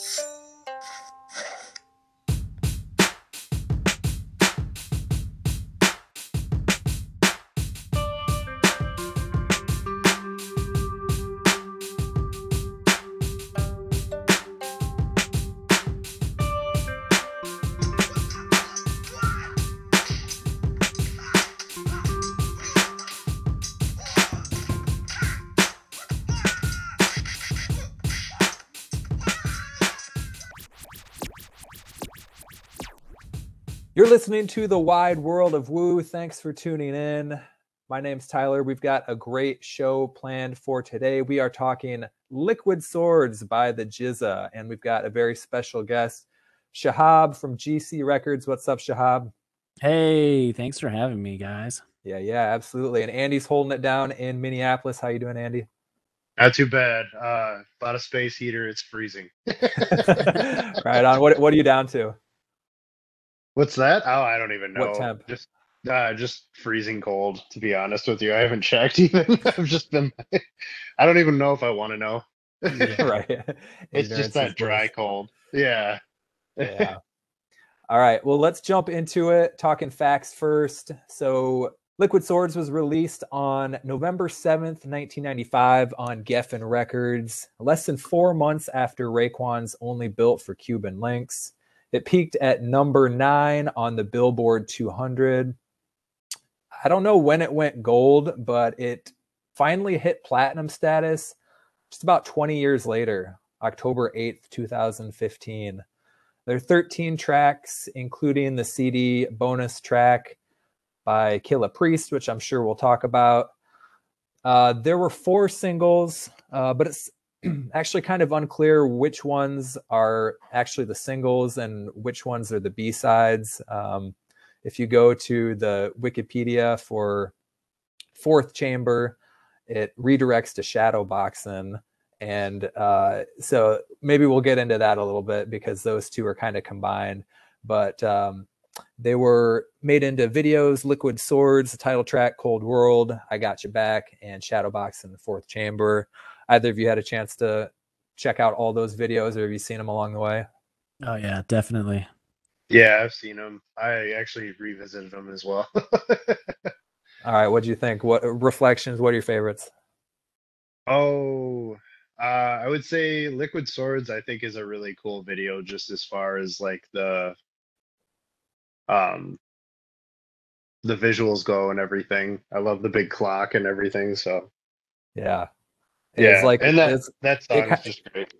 You're listening to the wide world of woo. Thanks for tuning in. My name's Tyler. We've got a great show planned for today. We are talking Liquid Swords by the GZA, and we've got a very special guest, Shahab from GC Records. What's up, Shahab? Hey, thanks for having me, guys. Yeah, yeah, absolutely. And Andy's holding it down in Minneapolis. How you doing, Andy? Not too bad. Uh, bought a space heater. It's freezing. right on. What What are you down to? What's that? Oh, I don't even know. What? Just uh, just freezing cold. To be honest with you, I haven't checked even. I've just been. I don't even know if I want to know. right. it's just that dry cold. Yeah. yeah. All right. Well, let's jump into it. Talking facts first. So, Liquid Swords was released on November 7th, 1995, on Geffen Records, less than four months after Raekwon's Only Built for Cuban Links. It peaked at number nine on the Billboard 200. I don't know when it went gold, but it finally hit platinum status just about 20 years later, October 8th, 2015. There are 13 tracks, including the CD bonus track by Killah Priest, which I'm sure we'll talk about. Uh, there were four singles, uh, but it's actually kind of unclear which ones are actually the singles and which ones are the B sides. Um, if you go to the Wikipedia for Fourth Chamber, it redirects to Shadowboxing. And uh, so maybe we'll get into that a little bit because those two are kind of combined. But um, they were made into videos Liquid Swords, the title track, Cold World, I Got You Back, and Shadowboxing, the Fourth Chamber either of you had a chance to check out all those videos or have you seen them along the way? Oh yeah, definitely. Yeah, I've seen them. I actually revisited them as well. All right, what do you think? What reflections? What are your favorites? Oh, uh, I would say Liquid Swords. I think is a really cool video, just as far as like the um the visuals go and everything. I love the big clock and everything. So Yeah, yeah, it's like and that it's, that song ki- is just great.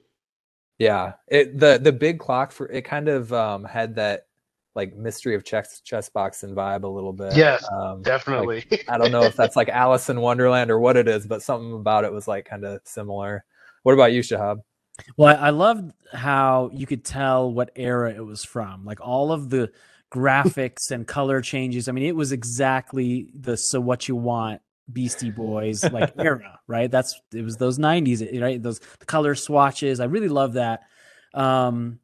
yeah. It the the big clock for it kind of um had that like mystery of chess chess boxing vibe a little bit. Yes, um, like, Definitely. I don't know if that's like Alice in Wonderland or what it is, but something about it was like kind of similar. What about you, Shahab? Well, I, I loved how you could tell what era it was from. Like all of the graphics and color changes. I mean, it was exactly the so what you want Beastie Boys like era, right? That's it was those 90s, right? Those the color swatches. I really love that. Um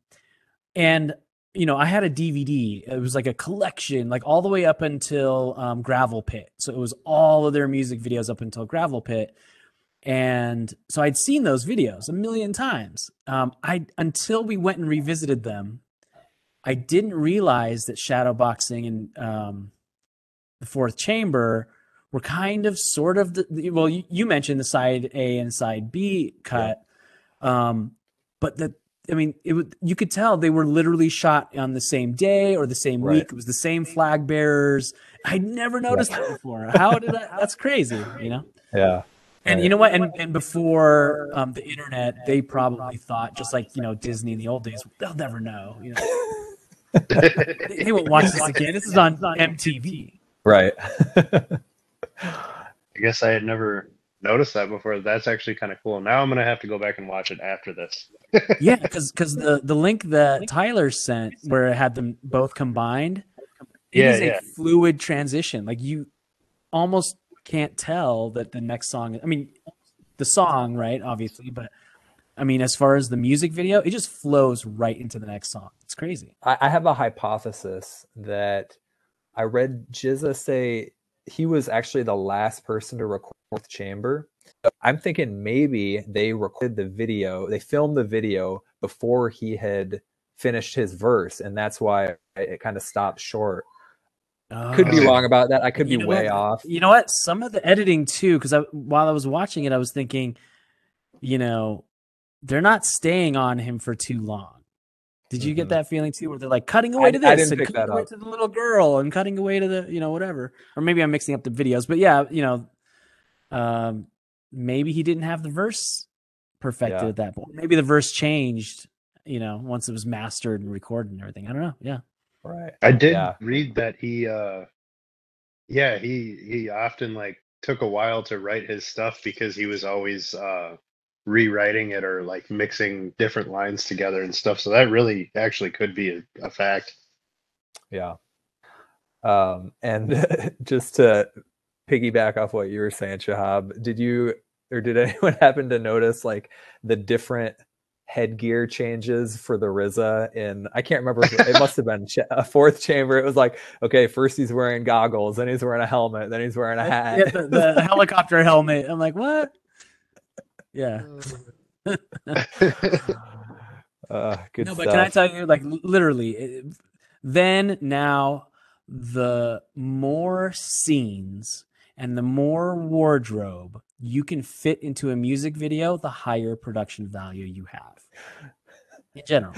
and you know, I had a DVD. It was like a collection, like all the way up until um, Gravel Pit. So it was all of their music videos up until Gravel Pit. And so I'd seen those videos a million times. Um, I until we went and revisited them, I didn't realize that shadowboxing and um, the fourth chamber were kind of sort of the, well. You, you mentioned the side A and side B cut, um, but the I mean, it would you could tell they were literally shot on the same day or the same Right. week. It was the same flag bearers. I'd never noticed that before. How did I? That's crazy, you know. Yeah. And you know what? And and before um, the internet, they probably thought just like you know Disney in the old days, they'll never know. You know, they, they won't watch this again. This is on MTV. Right. I guess I had never noticed that before. That's actually kind of cool. Now I'm gonna have to go back and watch it after this. Yeah, because because the the link that Tyler sent where it had them both combined, it Yeah, is a fluid transition. Like you almost can't tell that the next song. I mean, the song, right? Obviously, but I mean, as far as the music video, it just flows right into the next song. It's crazy. I, I have a hypothesis that I read Jizza say he was actually the last person to record Fourth Chamber. I'm thinking maybe they recorded the video, they filmed the video before he had finished his verse, and that's why it kind of stopped short. Could be Oh. wrong about that. I could You be way what? off. You know what? Some of the editing too, because I, while I was watching it, I was thinking, you know, they're not staying on him for too long. Did you get Mhm. that feeling too, where they're like cutting away I- to I this didn't and pick cutting that away up. to the little girl and cutting away to the, you know, whatever? Or maybe I'm mixing up the videos, but yeah, you know, um, maybe he didn't have the verse perfected Yeah. at that point. Maybe the verse changed, you know, once it was mastered and recorded and everything. I don't know. Yeah. Right. I did Yeah. read that he uh yeah, he he often like took a while to write his stuff because he was always uh rewriting it or like mixing different lines together and stuff. So that really actually could be a, a fact. Yeah. Um, and just to piggyback off what you were saying, Shahab, did you or did anyone happen to notice like the different headgear changes for the RZA in I can't remember it, it must have been cha- a fourth chamber. It was like, okay, first he's wearing goggles, then he's wearing a helmet, then he's wearing a hat. Yeah, the, the helicopter helmet. I'm like, what? Yeah. uh, good no, stuff. but can I tell you, like, literally, it, then now, the more scenes and the more wardrobe you can fit into a music video, the higher production value you have. In general,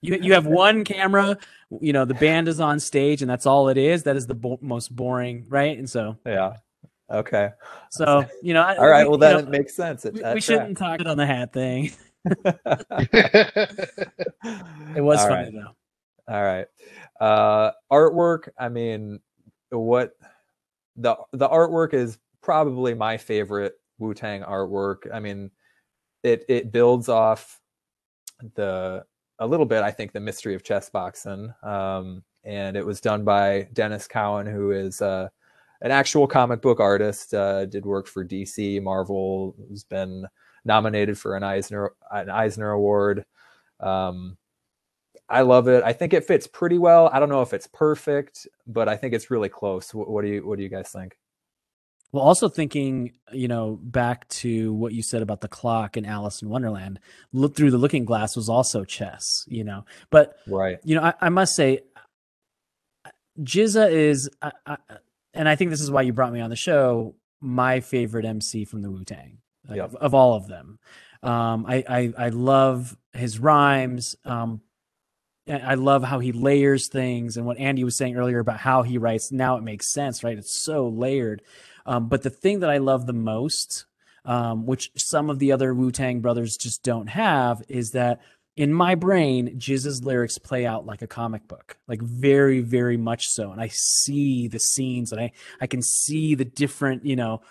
you you have one camera. You know, the band is on stage, and that's all it is. That is the bo- most boring, right? And so, yeah. Okay. so you know, I- All right. we- Well, then know, it makes sense. It, we, we shouldn't talk it on the hat thing. It was All funny right. though. All right. Uh artwork, I mean, what the the artwork is probably my favorite Wu-Tang artwork. I mean, it it builds off the a little bit, I think, the mystery of chess boxing. Um, and it was done by Denys Cowan, who is uh, an actual comic book artist. Uh, did work for DC, Marvel. Has been nominated for an Eisner an Eisner Award. Um, I love it. I think it fits pretty well. I don't know if it's perfect, but I think it's really close. What, what do you What do you guys think? Well, also thinking, you know, back to what you said about the clock in Alice in Wonderland, look through the looking glass was also chess, you know. But Right. you know, I, I must say, Jizza is, I, I, and I think this is why you brought me on the show. My favorite MC from the Wu Tang, like, Yep. of, of all of them. Um, I, I I love his rhymes. Um, I love how he layers things, and what Andy was saying earlier about how he writes. Now it makes sense, right? It's so layered. Um, but the thing that I love the most, um, which some of the other Wu Tang brothers just don't have, is that in my brain, Jiz's lyrics play out like a comic book, like very, very much so. And I see the scenes, and I I can see the different, you know,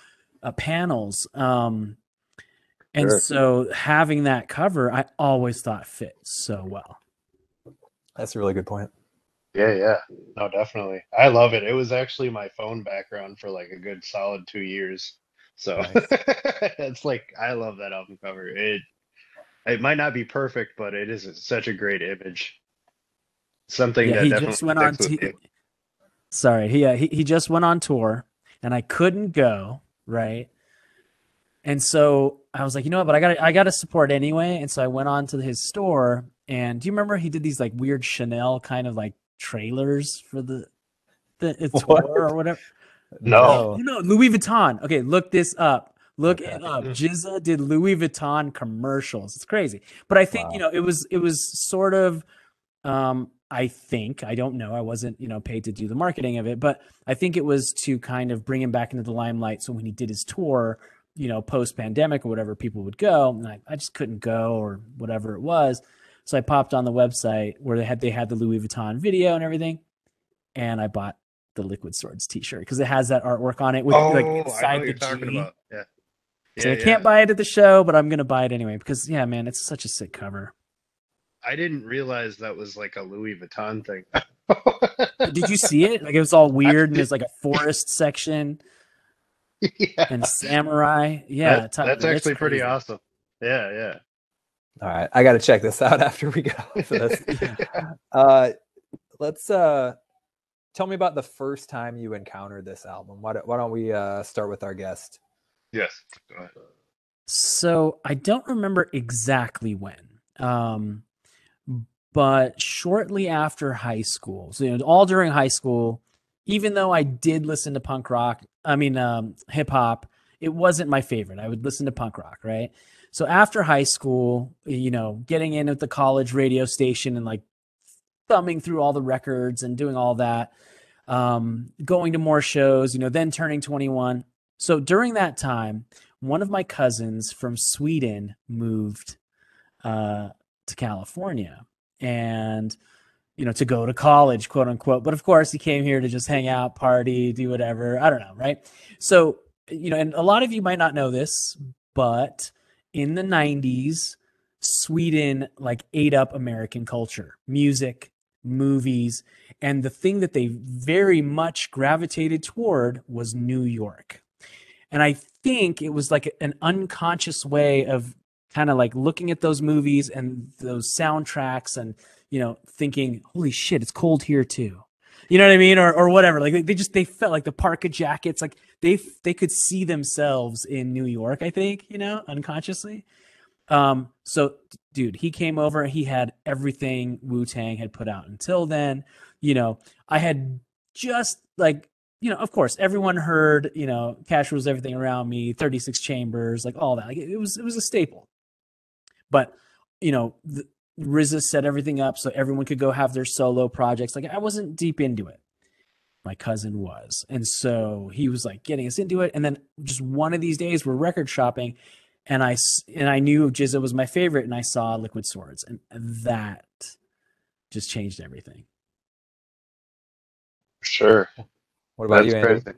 uh, panels. Um, and Sure. so having that cover, I always thought fit so well. That's a really good point. Yeah, yeah. No, definitely. I love it. It was actually my phone background for like a good solid two years. So Nice. it's like I love that album cover. It it might not be perfect, but it is such a great image. Something Yeah, that he definitely just went on. T- Sorry, he, uh, he he just went on tour, and I couldn't go. Right, and so I was like, you know what? But I got I got to support anyway. And so I went on to his store, and do you remember he did these like weird Chanel kind of like trailers for the the tour What? or whatever? No. Oh, no, Louis Vuitton. Okay, look this up. Look it up. Jizza did Louis Vuitton commercials. It's crazy. But I think, you know, it was it was sort of um I think, I don't know. I wasn't, you know, paid to do the marketing of it, but I think it was to kind of bring him back into the limelight so when he did his tour, you know, post pandemic or whatever, people would go. And I, I just couldn't go or whatever it was. So I popped on the website where they had they had the Louis Vuitton video and everything. And I bought the Liquid Swords t-shirt because it has that artwork on it with oh, like inside the G. about. Yeah. So Yeah, I can't buy it at the show, but I'm gonna buy it anyway because yeah, man, it's such a sick cover. I didn't realize that was like a Louis Vuitton thing. Did you see it? Like it was all weird and there's like a forest section yeah. and samurai. Yeah, That- Tyler, that's it's actually pretty awesome. Yeah, yeah. All right, I got to check this out after we get off this. uh, let's uh, tell me about the first time you encountered this album. Why don't, why don't we uh, start with our guest? Yes. So I don't remember exactly when, um, but shortly after high school, so you know, all during high school, even though I did listen to punk rock, I mean um, hip hop, it wasn't my favorite. I would listen to punk rock, right? So after high school, you know, getting in at the college radio station and like thumbing through all the records and doing all that, um, going to more shows, you know, then turning 21. So during that time, one of my cousins from Sweden moved uh, to California and, you know, to go to college, quote unquote. But of course, he came here to just hang out, party, do whatever. I don't know, right? So, you know, and a lot of you might not know this, but in the 90s, Sweden like ate up American culture, music, movies, and the thing that they very much gravitated toward was New York. And I think it was like an unconscious way of kind of like looking at those movies and those soundtracks and, you know, thinking, holy shit, it's cold here too. You know what I mean? Or, or whatever. Like they just, they felt like the parka jackets, like they, they could see themselves in New York, I think, you know, unconsciously. Um, so dude, he came over, he had everything Wu Tang had put out until then. You know, I had just like you know, of course, everyone heard, you know, Cash rules everything around me, 36 chambers, like all that. Like it was it was a staple. But, you know, the, RZA set everything up so everyone could go have their solo projects. Like I wasn't deep into it. My cousin was. And so he was like getting us into it. And then just one of these days we're record shopping and I and I knew GZA was my favorite and I saw Liquid Swords and that just changed everything. Sure. What about That's you, Andy? crazy.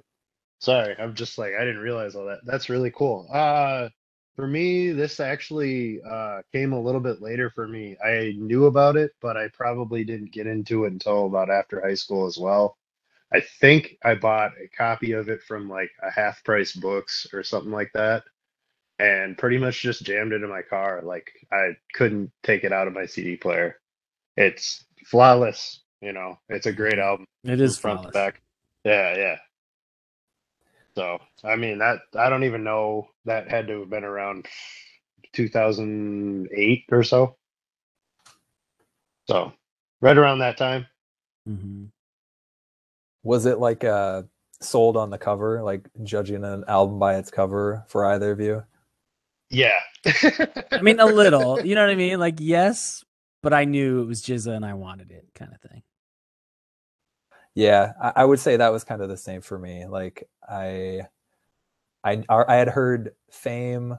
Sorry, I'm just like I didn't realize all that. That's really cool. Uh for me, this actually uh came a little bit later for me. I knew about it, but I probably didn't get into it until about after high school as well. I think I bought a copy of it from like a half price books or something like that. And pretty much just jammed it in my car. Like I couldn't take it out of my CD player. It's flawless, you know. It's a great album It is front flawless. to back. Yeah, yeah. So I mean that I don't even know that had to have been around 2008 or so. So right around that time. Mm-hmm. Was it like uh sold on the cover, like judging an album by its cover for either of you? Yeah. I mean, a little. You know what I mean? Like, yes, but I knew it was Jizza and I wanted it, kind of thing. Yeah, I, I would say that was kind of the same for me. Like I, I, I had heard "Fame,"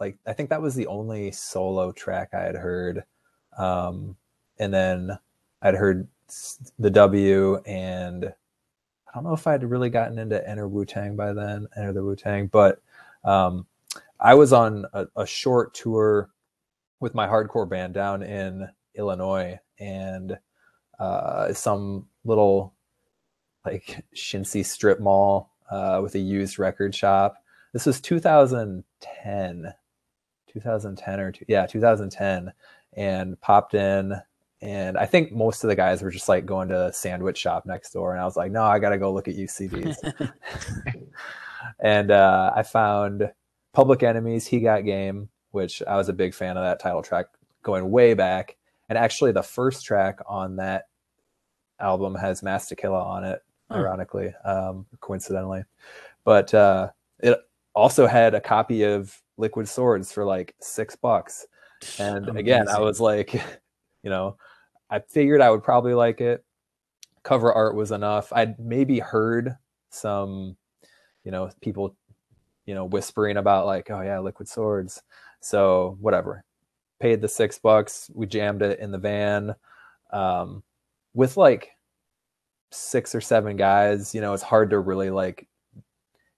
like I think that was the only solo track I had heard, um, and then I'd heard the W, and I don't know if I'd really gotten into Enter Wu Tang by then, Enter the Wu Tang, but um, I was on a, a short tour with my hardcore band down in Illinois, and uh, some little like Shinsi strip mall uh, with a used record shop. This was 2010, 2010 or two, yeah, 2010, and popped in. And I think most of the guys were just like going to a sandwich shop next door. And I was like, no, I got to go look at UCDs. and uh, I found Public Enemy's, He Got Game, which I was a big fan of that title track going way back. And actually, the first track on that album has Masta Killa on it, Ironically, um, coincidentally. But uh, it also had a copy of Liquid Swords for like six bucks. And again, I was like, you know, I figured I would probably like it. Cover art was enough. I'd maybe heard some, you know, people, you know, whispering about like, oh yeah, Liquid Swords. So whatever. Paid the six bucks. We jammed it in the van. Um, with like six or seven guys, you know, it's hard to really like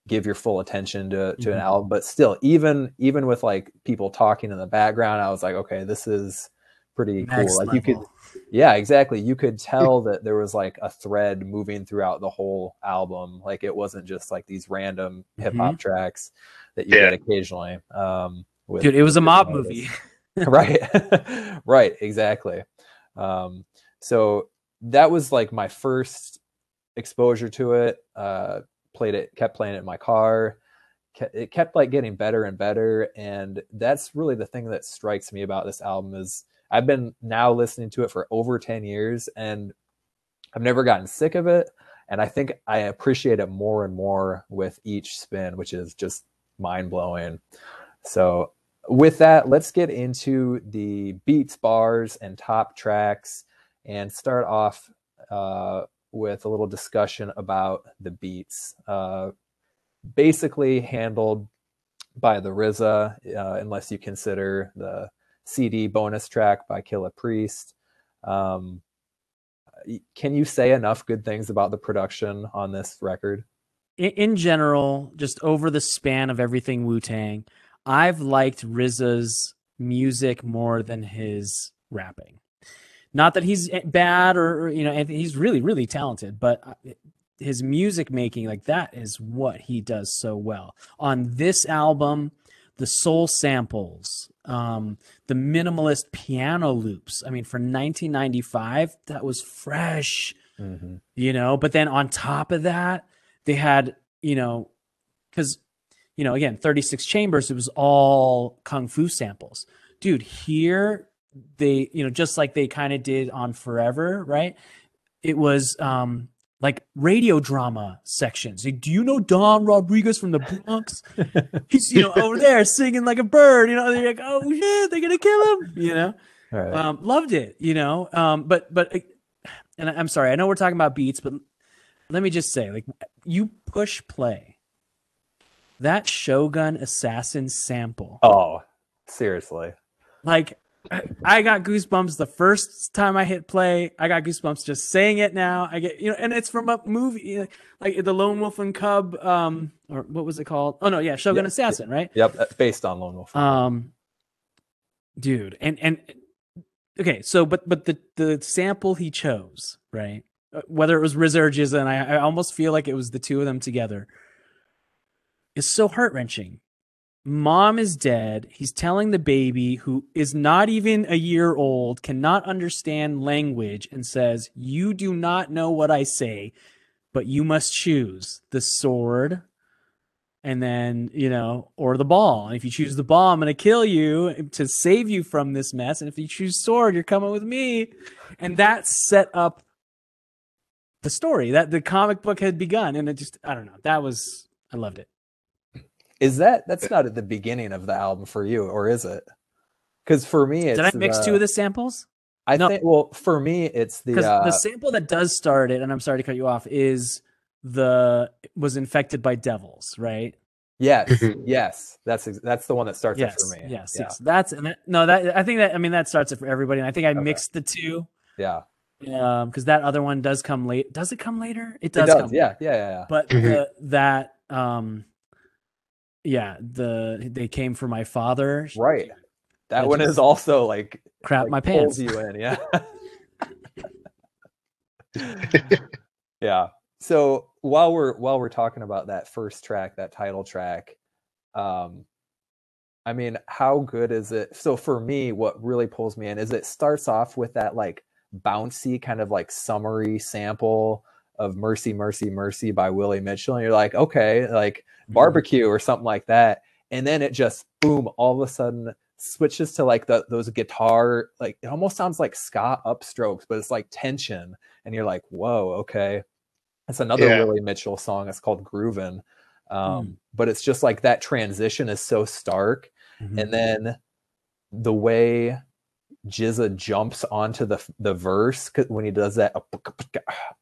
give your full attention to to an Mhm. album. But still, even even with like people talking in the background, I was like, okay, this is pretty Next cool. Like you could yeah, exactly. You could tell that there was like a thread moving throughout the whole album. Like it wasn't just like these random hip hop tracks that you Yeah. get occasionally. Um, with Dude, it was a mob artists. movie. right, right, exactly. Um, so that was like my first exposure to it. Uh, played it, kept playing it in my car. it kept like getting better and better and that's really the thing that strikes me about this album is i've been now listening to it for over 10 years and i've never gotten sick of it and i think i appreciate it more and more with each spin which is just mind-blowing so with that let's get into the beats bars and top tracks and start off uh, with a little discussion about the beats uh, basically handled by the RZA, uh, unless you consider the CD bonus track by Killah Priest. Um, can you say enough good things about the production on this record? In, in general, just over the span of everything Wu Tang, I've liked RZA's music more than his rapping. Not that he's bad or, you know, he's really, really talented, but uh, his music making like that is what he does so well on this album the soul samples um the minimalist piano loops i mean for 1995 that was fresh mm-hmm. you know but then on top of that they had you know because you know again 36 chambers it was all kung fu samples dude here they you know just like they kind of did on forever right it was um like radio drama sections. Like, do you know Don Rodriguez from the Bronx? He's you know over there singing like a bird. You know, they're like, oh shit, they're gonna kill him. You know, right. um, loved it. You know, um, but but, and I'm sorry, I know we're talking about beats, but let me just say, like, you push play. That Shogun Assassin sample. Oh, seriously. Like I got goosebumps the first time I hit play. I got goosebumps just saying it now. I get you know, and it's from a movie like the Lone Wolf and Cub, um, or what was it called? Oh no, yeah, Shogun yep. Assassin, right? Yep, based on Lone Wolf. Um, dude, and and okay, so but but the the sample he chose, right? Uh, whether it was or and I, I almost feel like it was the two of them together. Is so heart wrenching mom is dead. He's telling the baby, who is not even a year old, cannot understand language, and says, You do not know what I say, but you must choose the sword and then, you know, or the ball. And if you choose the ball, I'm going to kill you to save you from this mess. And if you choose sword, you're coming with me. And that set up the story that the comic book had begun. And it just, I don't know, that was, I loved it. Is that that's not at the beginning of the album for you, or is it? Because for me, did I mix the, two of the samples? I no. think. Well, for me, it's the uh, the sample that does start it, and I'm sorry to cut you off, is the was infected by devils, right? Yes, yes, that's that's the one that starts yes, it for me. Yes, yeah. yes, that's and that, no, that I think that I mean that starts it for everybody, and I think I okay. mixed the two. Yeah. Um, because that other one does come late. Does it come later? It does. It does. Come yeah, yeah, yeah, yeah. But the, that um yeah, the they came for my father. Right. That one is also like crap like my pants. You in, yeah. yeah. So while we're while we're talking about that first track, that title track, um, I mean, how good is it? So for me, what really pulls me in is it starts off with that like bouncy kind of like summery sample of Mercy, Mercy, Mercy by Willie Mitchell. And you're like, okay, like mm-hmm. barbecue or something like that. And then it just boom, all of a sudden switches to like the those guitar, like it almost sounds like ska upstrokes, but it's like tension. And you're like, whoa, okay. It's another yeah. Willie Mitchell song. It's called Groovin'. Um, mm. but it's just like that transition is so stark. Mm-hmm. And then the way GZA jumps onto the the verse when he does that,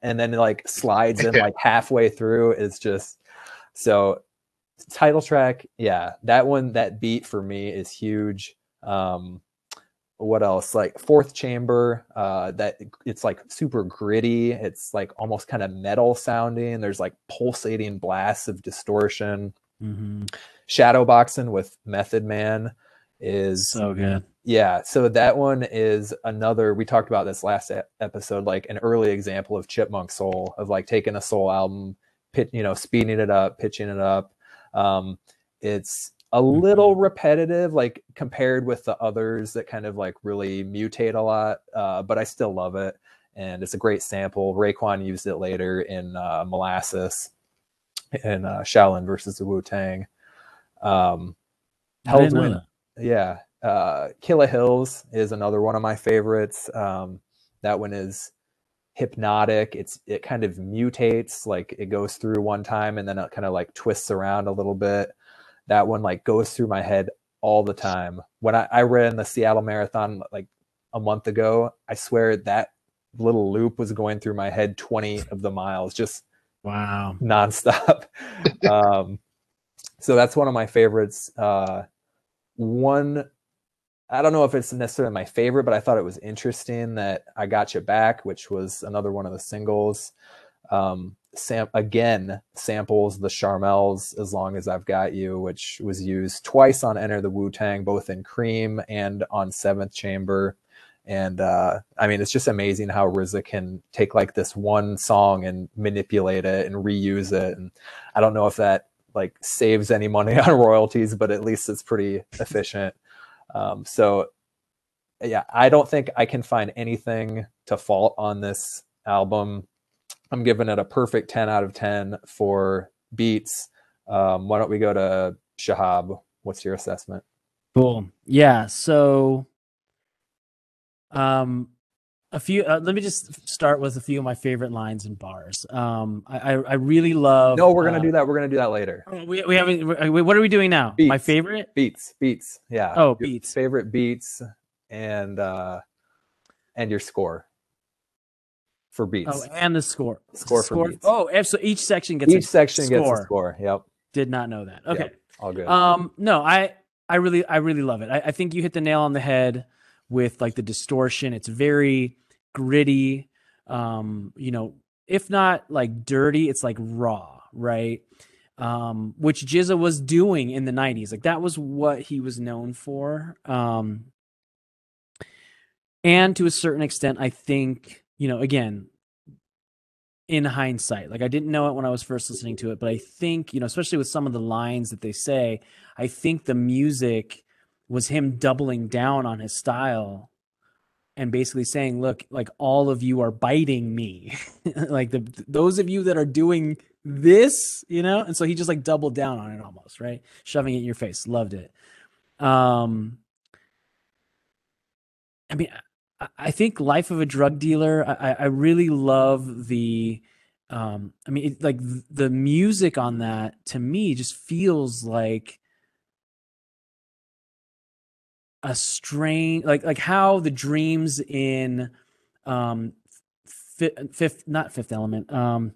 and then like slides in like halfway through. It's just so title track. Yeah, that one, that beat for me is huge. Um, what else? Like fourth chamber. Uh, that it's like super gritty. It's like almost kind of metal sounding. There's like pulsating blasts of distortion. Mm-hmm. Shadow boxing with Method Man is so good yeah, so that one is another. We talked about this last episode, like an early example of Chipmunk Soul, of like taking a soul album, pit, you know, speeding it up, pitching it up. Um, it's a mm-hmm. little repetitive, like compared with the others that kind of like really mutate a lot, uh, but I still love it, and it's a great sample. Raekwon used it later in uh, Molasses in uh, Shaolin versus the Wu Tang. Um, Hell's Wind, yeah. Uh, Killah Hills is another one of my favorites. Um, that one is hypnotic. It's it kind of mutates, like it goes through one time and then it kind of like twists around a little bit. That one like goes through my head all the time. When I, I ran the Seattle Marathon like a month ago, I swear that little loop was going through my head 20 of the miles, just Wow. nonstop. um, so that's one of my favorites. Uh, one, I don't know if it's necessarily my favorite, but I thought it was interesting that I Got You Back, which was another one of the singles. Um, sam- again, samples the Charmels As Long as I've Got You, which was used twice on Enter the Wu Tang, both in Cream and on Seventh Chamber. And uh, I mean, it's just amazing how RZA can take like this one song and manipulate it and reuse it. And I don't know if that like saves any money on royalties, but at least it's pretty efficient. Um, so yeah, I don't think I can find anything to fault on this album. I'm giving it a perfect 10 out of 10 for beats. Um, why don't we go to Shahab? What's your assessment? Cool. Yeah. So, um, a few. Uh, let me just start with a few of my favorite lines and bars. Um, I I, really love. No, we're gonna uh, do that. We're gonna do that later. oh, We we haven't. we- What are we doing now? My favorite. Beats, beats, yeah. Oh, Your beats. Favorite beats and uh and your score for beats. Oh, and the score. Score for beats. Oh, so each section gets Each a section gets a score. score. Yep, Did not know that. Okay. all good. Um, no, I I really I really love it. I, I think you hit the nail on the head with like the distortion. It's very gritty. Um, you know, if not like dirty, it's like raw, right? Um, which Jizza was doing in the '90s. Like that was what he was known for. Um, and to a certain extent, I think you know again in hindsight like i didn't know it when i was first listening to it but i think you know especially with some of the lines that they say i think the music was him doubling down on his style and basically saying look like all of you are biting me like the those of you that are doing this you know and so he just like doubled down on it almost right shoving it in your face loved it um i mean I- think Life of a Drug Dealer. I, I- I really love the. Um, I mean, it, like the music on that to me just feels like a strange, like like how the dreams in, um, fi- fifth not Fifth Element, um,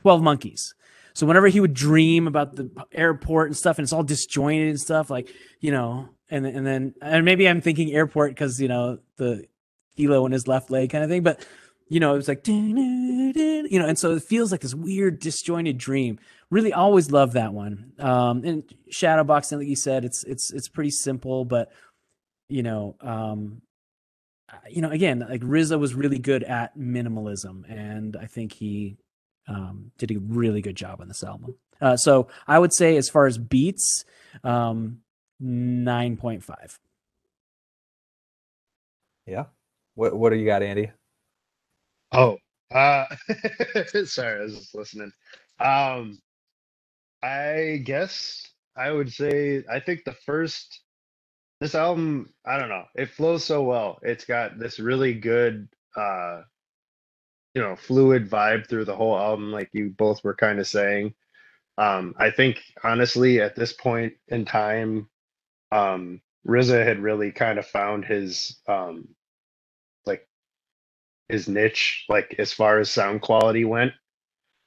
Twelve Monkeys. So whenever he would dream about the airport and stuff, and it's all disjointed and stuff, like you know, and and then and maybe I'm thinking airport because you know the kilo in his left leg kind of thing. But you know, it was like you know, and so it feels like this weird disjointed dream. Really, always love that one. Um, and Shadowboxing, like you said, it's it's it's pretty simple, but you know, um, you know, again, like RZA was really good at minimalism, and I think he um, did a really good job on this album. Uh, so I would say, as far as beats, um, nine point five. yeah. What what do you got, Andy? Oh, uh, sorry, I was just listening. Um, I guess I would say I think the first this album, I don't know, it flows so well. It's got this really good uh you know, fluid vibe through the whole album like you both were kind of saying. Um, I think honestly at this point in time, um RZA had really kind of found his um like his niche like as far as sound quality went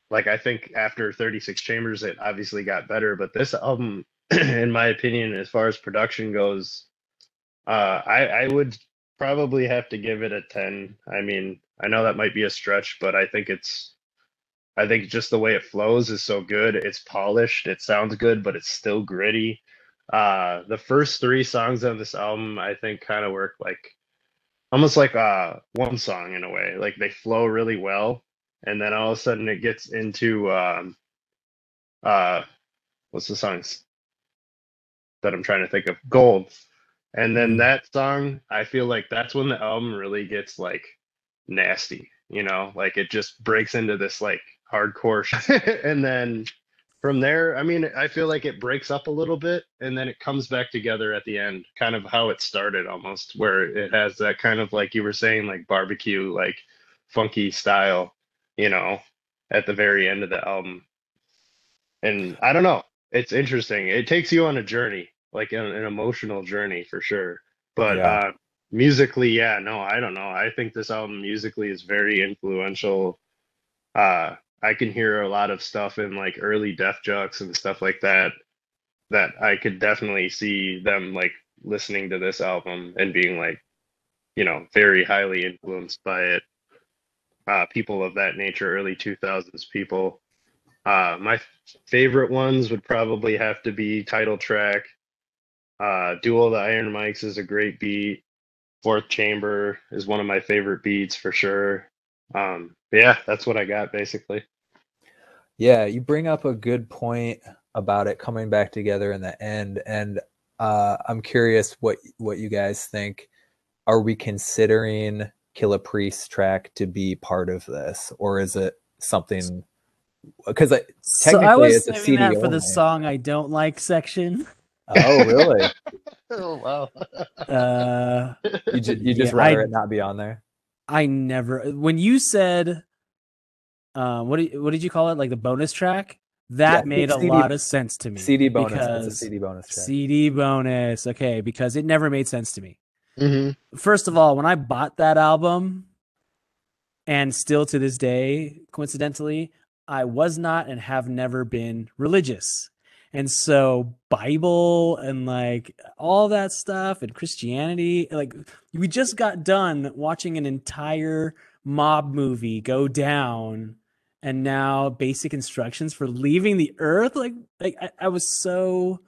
like i think after 36 chambers it obviously got better but this album in my opinion as far as production goes uh i i would probably have to give it a 10 i mean i know that might be a stretch but i think it's i think just the way it flows is so good. It's polished. It sounds good but it's still gritty. Uh the first three songs on this album i think kind of work like almost like uh one song in a way. Like they flow really well and then all of a sudden it gets into um uh what's the songs that i'm trying to think of? Gold and then that song i feel like that's when the album really gets like nasty you know like it just breaks into this like hardcore sh- and then from there, I mean, I feel like it breaks up a little bit and then it comes back together at the end, kind of how it started almost, where it has that kind of like you were saying, like barbecue, like funky style, you know, at the very end of the album. And I don't know, it's interesting. It takes you on a journey, like an, an emotional journey for sure. But Yeah. uh, musically, yeah, no, I don't know. I think this album musically is very influential. Uh, I can hear a lot of stuff in like early Def Jux and stuff like that. That I could definitely see them like listening to this album and being like, you know, very highly influenced by it. Uh, people of that nature, early 2000s people. Uh, my favorite ones would probably have to be title track. Uh, Duel of the Iron Mics is a great beat. Fourth Chamber is one of my favorite beats for sure. Um, yeah, that's what I got basically. Yeah, you bring up a good point about it coming back together in the end, and uh, I'm curious what what you guys think. Are we considering Killah Priest track to be part of this, or is it something? Because So I Technically, was it's a saving CD that for the song I don't like section. oh, really? Oh wow. Uh, You, ju- you just Yeah, rather I- it not be on there? I never when you said uh, what did, what did you call it like the bonus track that Yeah, made a CD lot of sense to me CD bonus. It's a CD bonus track. CD bonus okay because it never made sense to me hmm first of all when I bought that album and still to this day coincidentally I was not and have never been religious and so bible and like all that stuff and christianity like we just got done watching an entire mob movie go down and now basic instructions for leaving the earth? Like like i, I was so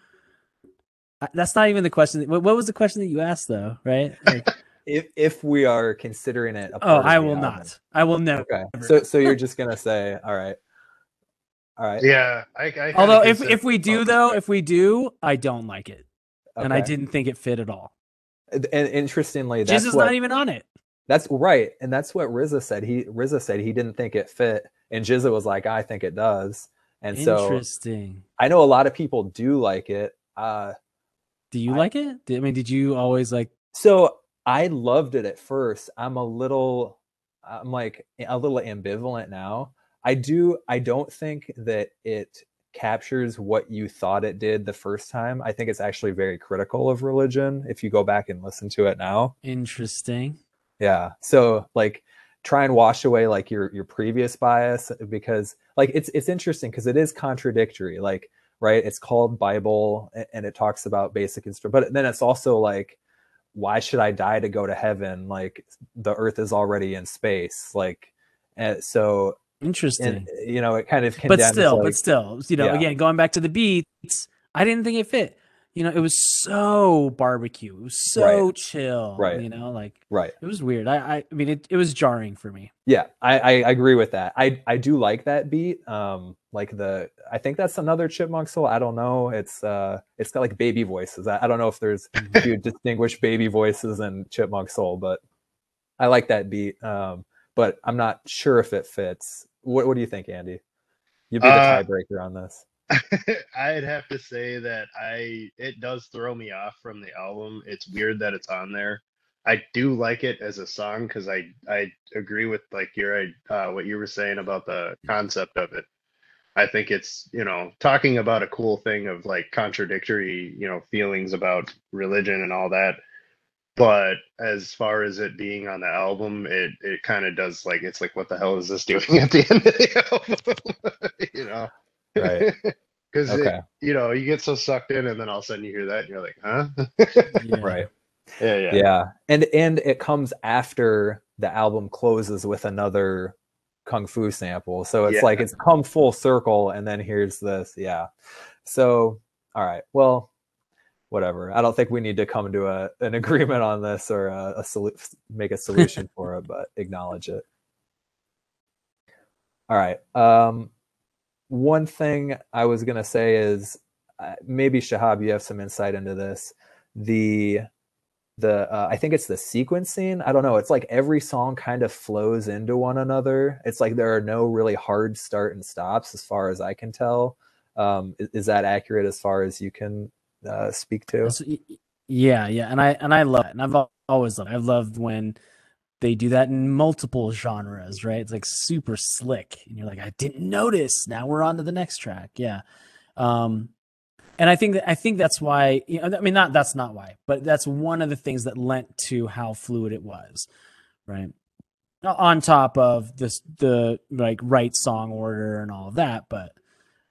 I, that's not even the question what, what was the question that you asked though right? Like, If if we are considering it, a oh i will album. not i will never. Okay, so so you're just gonna say, all right, all right. Yeah, I. I although if if we do though if we do i don't like it and i didn't think it fit at all And interestingly, Jizz that's is what not even on it That's right, and that's what Rizza said. He Rizza said he didn't think it fit, and Jizza was like, "I think it does." And so interesting I know a lot of people do like it. Uh, do you I- like it Did- i mean did you always like so I loved it at first. I'm a little, I'm like a little ambivalent now. I do. I don't think that it captures what you thought it did the first time. I think it's actually very critical of religion. If you go back and listen to it now. interesting Yeah. So like try and wash away like your your previous bias because like it's it's interesting because it is contradictory. Like right, it's called Bible and it talks about basic instru but then it's also like why should I die to go to heaven? Like the earth is already in space. Like and so interesting and you know it kind of but still, like- but still, you know, Yeah. again, going back to the beats, I didn't think it fit. You know, it was so barbecue, it was so Right. chill. Right. You know, like right. it was weird. I, I, I mean, it, it was jarring for me. Yeah, I, I agree with that. I I do like that beat. Um, like the I think that's another Chipmunk soul. I don't know. It's uh, it's got like baby voices. I, I don't know if there's you distinguish baby voices and Chipmunk soul, but I like that beat. Um, but I'm not sure if it fits. What What do you think, Andy? You'd be the Uh, tiebreaker on this. I'd have to say that I it does throw me off from the album. It's weird that it's on there. I do like it as a song because I I agree with like your uh, what you were saying about the concept of it. I think it's you know talking about a cool thing of like contradictory you know feelings about religion and all that. But as far as it being on the album, it it kind of does like it's like what the hell is this doing at the end of the album? you know. Right. Because Okay. you know you get so sucked in, and then all of a sudden you hear that, and you're like, huh? Yeah. Right. yeah, yeah, Yeah. And and it comes after the album closes with another kung fu sample. So it's Yeah. like it's come full circle and then here's this. Yeah. So all right. Well, whatever. I don't think we need to come to a an agreement on this or a, a solu- make a solution for it, but acknowledge it. All right. Um one thing I was going to say is uh, maybe Shahab you have some insight into this. The the uh, I think it's the sequencing. I don't know. It's like every song kind of flows into one another. It's like there are no really hard start and stops as far as I can tell. Um, is, is that accurate as far as you can uh, speak to? Yeah, yeah, and I and I love it, and I've always loved. I've loved when they do that in multiple genres, right? It's like super slick, and you're like, I didn't notice. Now we're on to the next track. Yeah, um, and I think that I think that's why. You know, I mean, not that's not why, but that's one of the things that lent to how fluid it was, right? On top of this, the like right song order and all of that, but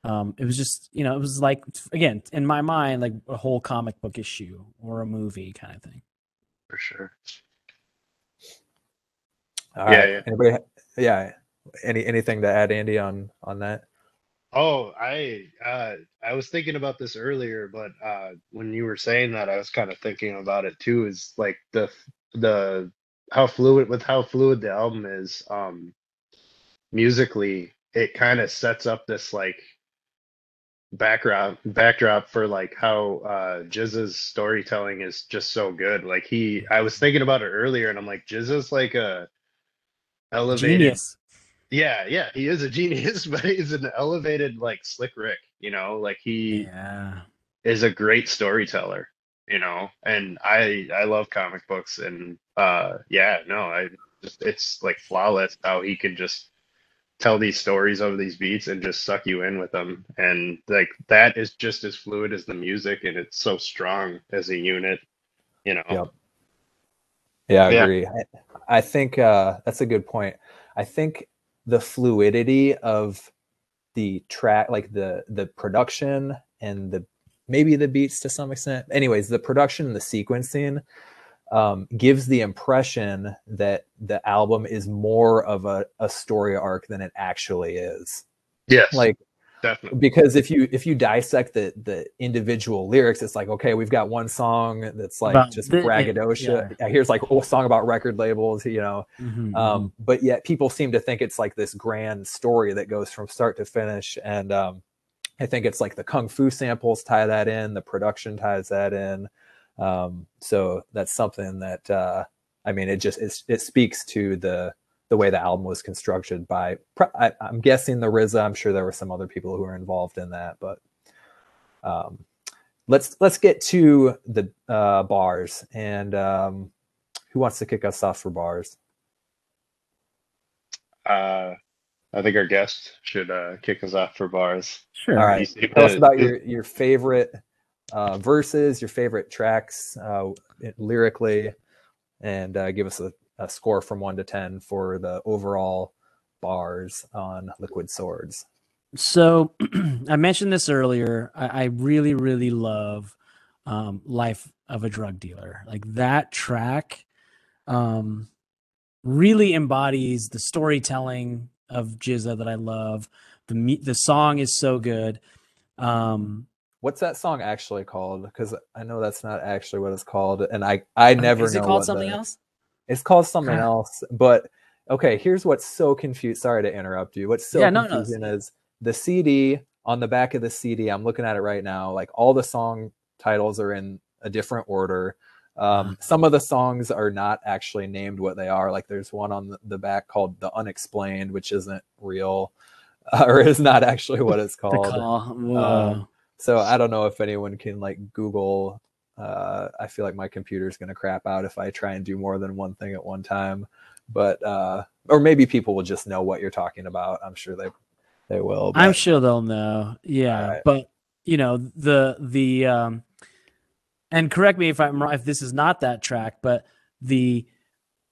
um it was just you know it was like again in my mind like a whole comic book issue or a movie kind of thing For sure. All Yeah, right. yeah. Anybody? ha- Yeah. Any anything to add, Andy, on on that? Oh, I uh I was thinking about this earlier, but uh when you were saying that, I was kind of thinking about it too, is like the the how fluid with how fluid the album is, um musically, it kind of sets up this like background backdrop for like how uh GZA's storytelling is just so good. Like he I was thinking about it earlier and I'm like GZA's like a elevated genius. Yeah, yeah, he is a genius, but he's an elevated like Slick Rick, you know, like he yeah. is a great storyteller, you know, and I I love comic books and uh yeah, no, I just it's like flawless how he can just tell these stories over these beats and just suck you in with them and like that is just as fluid as the music and it's so strong as a unit, you know. Yep. Yeah, I Yeah. agree. I, I think uh, that's a good point. I think the fluidity of the track, like the the production and the maybe the beats to some extent. Anyways, the production and the sequencing um, gives the impression that the album is more of a, a story arc than it actually is. Yes, Like definitely. because if you if you dissect the the individual lyrics it's like okay we've got one song that's like About just the- braggadocio. yeah, here's like a song about record labels you know. Mhm, um but yet people seem to think it's like this grand story that goes from start to finish. And um i think it's like the kung fu samples tie that in the production ties that in um so that's something that uh i mean it just it's, it speaks to the the way the album was constructed by I, i'm guessing the RZA. i'm sure there were some other people who were involved in that but um let's let's get to the uh bars and um who wants to kick us off for bars Uh I think our guest should uh kick us off for bars. sure All right. Tell us about your your favorite uh, verses, your favorite tracks uh, lyrically, and uh, give us a, a score from one to ten for the overall bars on Liquid Swords. so i mentioned this earlier. I, I really really love um life of a drug dealer. Like that track um really embodies the storytelling of GZA that i love. The the song is so good. Um What's that song actually called? Because I know that's not actually what it's called, and I I never is know it called something the- else It's called something else, but okay. Here's what's so confused. Sorry to interrupt you. What's so Yeah, no, no, confusing is the CD on the back of the CD. I'm looking at it right now. Like all the song titles are in a different order. Um, Uh-huh. some of the songs are not actually named what they are. Like there's one on the- back called "The Unexplained," which isn't real, or is not actually what it's called. Um, So I don't know if anyone can like Google. Uh, I feel like my computer's going to crap out if I try and do more than one thing at one time. But uh, or maybe people will just know what you're talking about. I'm sure they they will. I'm sure they'll know. Yeah, Alright. but you know the the um, and correct me if I'm wrong. If this is not that track, but the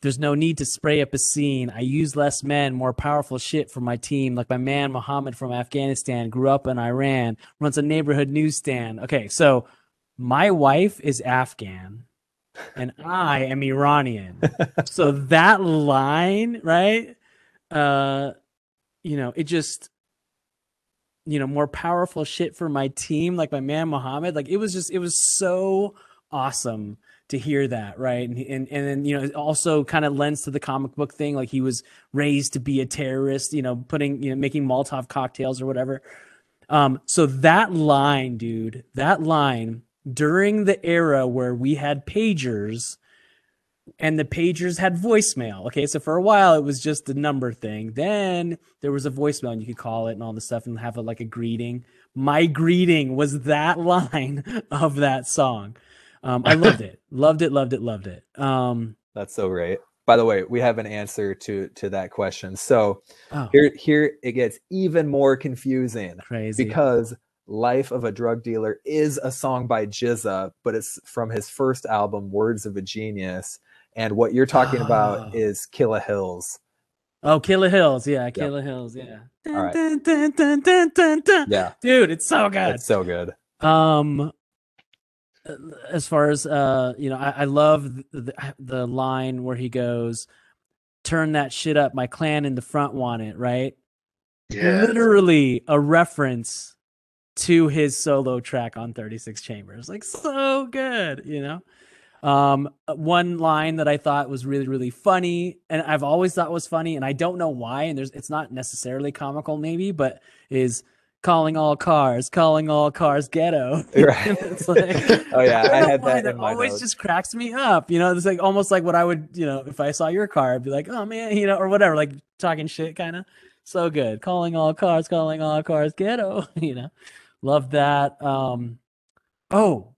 there's no need to spray up a scene. I use less men, more powerful shit for my team. Like my man Muhammad from Afghanistan, grew up in Iran, runs a neighborhood newsstand. Okay, so my wife is Afghan, and I am Iranian. so that line, right? Uh, you know, it just you know, more powerful shit for my team, like my man Muhammad. Like it was just, it was so awesome to hear that, right? And and and then you know, also kind of lends to the comic book thing. Like he was raised to be a terrorist, you know, putting you know, making Molotov cocktails or whatever. Um, so that line, dude, that line during the era where we had pagers, and the pagers had voicemail. Okay, so for a while it was just a number thing. Then there was a voicemail and you could call it and all this stuff and have a, like a greeting. My greeting was that line of that song. Um, I loved it, loved it, loved it, loved it. Um, That's so great. By the way, we have an answer to to that question. So oh, here here it gets even more confusing crazy. because Life of a Drug Dealer is a song by GZA, but it's from his first album, Words of a Genius. And what you're talking Oh. about is Killah Hills. oh, Killah Hills, yeah, Killah Hills, yeah. All right. dun, dun, dun. Yeah, Dude, it's so good. it's so good. Um, as far as uh, you know, I, I love the, the line where he goes, "Turn that shit up, my clan in the front want it." Right, literally a reference to his solo track on 36 Chambers. Like so good, you know. Um, one line that I thought was really, really funny, and I've always thought was funny, and I don't know why, and there's it's not necessarily comical, maybe, but is calling all cars, calling all cars ghetto. Right. it's like Oh, yeah, I had that in my always notes. just cracks me up. You know, it's like almost like what I would, you know, if I saw your car, I'd be like, oh man, you know, or whatever, like talking shit kind of. So good. Calling all cars, calling all cars ghetto, you know. Love that. Um oh,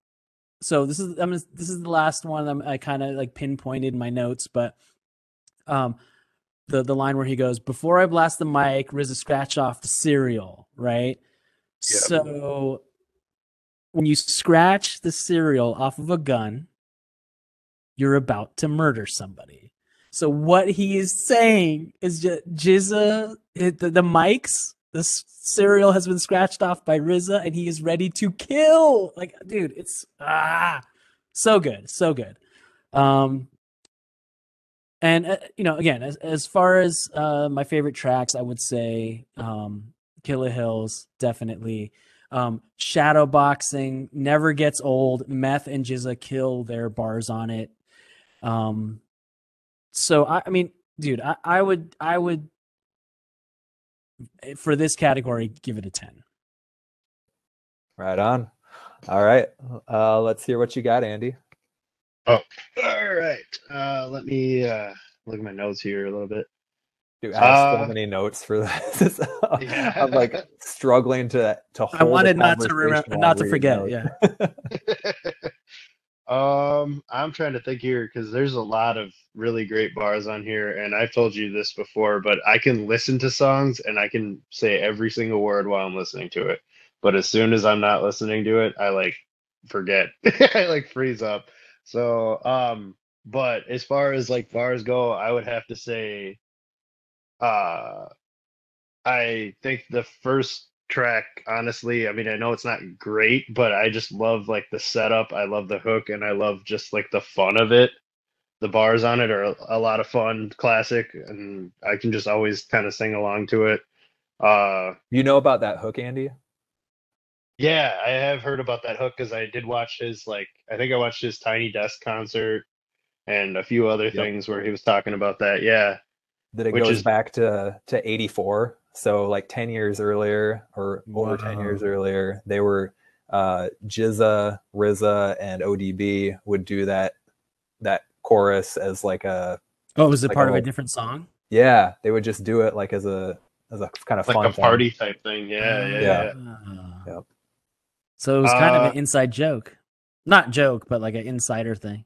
so this is I'm gonna, this is the last one I'm, I kind of like pinpointed in my notes, but um the the line where he goes, "Before I blast the mic, RZA scratch off the cereal," right? So when you scratch the cereal off of a gun, you're about to murder somebody. So what he is saying is just GZA, the, the mics, the cereal has been scratched off by RZA, and he is ready to kill. Like, dude, it's ah, so good, so good. Um, and uh, you know, again, as as far as uh, my favorite tracks, I would say um, Killah Hills definitely. Um, shadow boxing never gets old. Meth and GZA kill their bars on it. Um, so I, I mean, dude, I, I would, I would, for this category, give it a ten. Right on. All right. Uh, let's hear what you got, Andy. All right. Uh, let me uh, look at my notes here a little bit. Dude, I have so Uh, many notes for this. Yeah. I'm like struggling to to. I hold a wanted not to remember, not to forget. notes. Yeah. um, I'm trying to think here because there's a lot of really great bars on here, and I've told you this before, but I can listen to songs and I can say every single word while I'm listening to it. But as soon as I'm not listening to it, I like forget. I like freeze up. So, um, but as far as like bars go, I would have to say, uh, I think the first track, honestly, I mean, I know it's not great, but I just love like the setup. I love the hook and I love just like the fun of it. The bars on it are a- lot of fun, classic, and I can just always kind of sing along to it. Uh, You know about that hook, Andy? Yeah, I have heard about that hook because I did watch his like I think I watched his Tiny Desk concert and a few other things where he was talking about that. Yeah. That it Which goes is- back to to 84. So like 10 years earlier or over 10 years earlier, they were uh GZA, RZA, and ODB would do that that chorus as like a Oh, was it Like part of a a- different song? yeah, they would just do it like as a as a kind of Like fun a thing. party type thing. Yeah, yeah, Yeah. yeah. Ah. Yep. So it was kind of Uh, an inside joke, not joke, but like an insider thing.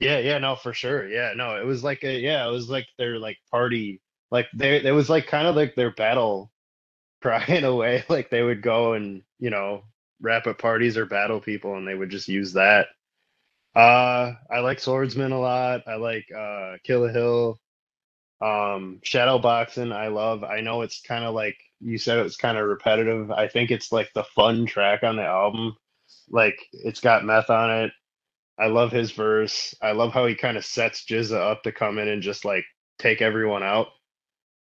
Yeah, yeah, no, for sure. Yeah, no, it was like a yeah, it was like their like party, like they it was like kind of like their battle cry in a way. Like they would go and you know rap at parties or battle people, and they would just use that. Uh, I like Swordsman a lot. I like uh Killah Hill, um, Shadow Boxing. I love. I know it's kind of like you said, it's kind of repetitive. I think it's like the fun track on the album. Like it's got meth on it. I love his verse. I love how he kind of sets GZA up to come in and just like take everyone out,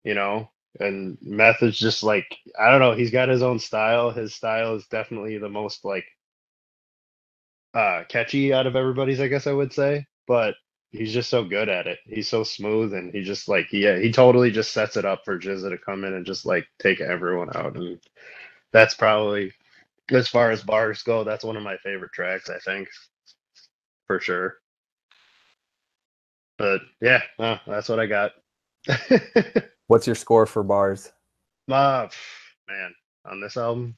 you know. And Meth is just like I don't know. He's got his own style. His style is definitely the most like uh catchy out of everybody's, I guess I would say. But he's just so good at it. He's so smooth, and he just like yeah, he totally just sets it up for GZA to come in and just like take everyone out. And that's probably as far as bars go. That's one of my favorite tracks. I think for sure. but yeah, that's what I got. What's your score for bars? uh, man, on this album,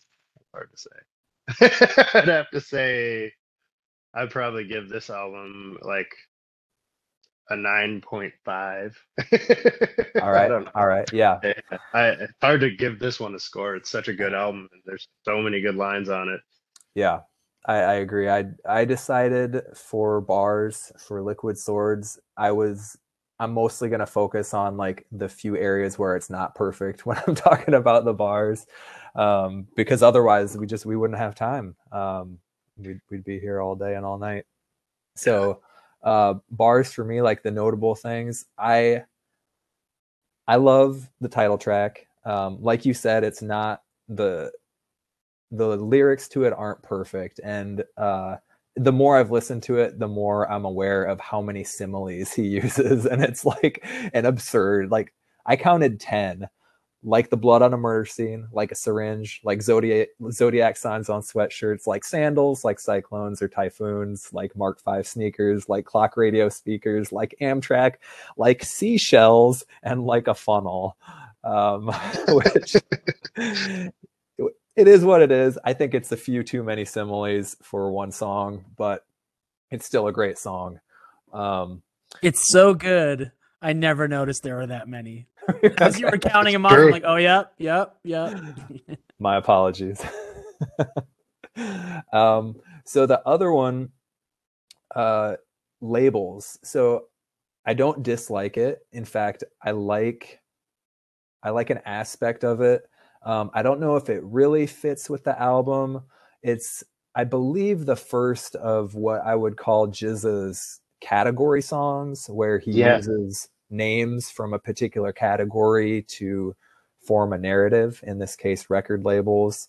hard to say. I'd have to say I'd probably give this album like a 9.5. All right. All right. Yeah. I, it's hard to give this one a score. It's such a good album. There's so many good lines on it. Yeah. I, I agree. I I decided for bars for liquid swords, I was I'm mostly gonna focus on like the few areas where it's not perfect when I'm talking about the bars. Um, because otherwise we just we wouldn't have time. Um, we'd we'd be here all day and all night. So uh bars for me, like the notable things, I I love the title track. Um, like you said, it's not the the lyrics to it aren't perfect and uh the more I've listened to it, the more I'm aware of how many similes he uses. And it's like an absurd, like I counted 10, like the blood on a murder scene, like a syringe, like zodiac zodiac signs on sweatshirts, like sandals, like cyclones or typhoons, like Mark V sneakers, like clock radio speakers, like Amtrak, like seashells, and like a funnel. Um, which it is what it is. I think it's a few too many similes for one song, but it's still a great song. Um, It's so good. I never noticed there were that many. As you were counting them off, I'm like, oh, yep, yep, yep. my apologies. um, so the other one, uh, labels. So I don't dislike it. In fact, I like, I like an aspect of it. Um, I don't know if it really fits with the album. It's, I believe, the first of what I would call GZA's category songs, where he Yeah. uses names from a particular category to form a narrative. In this case, record labels.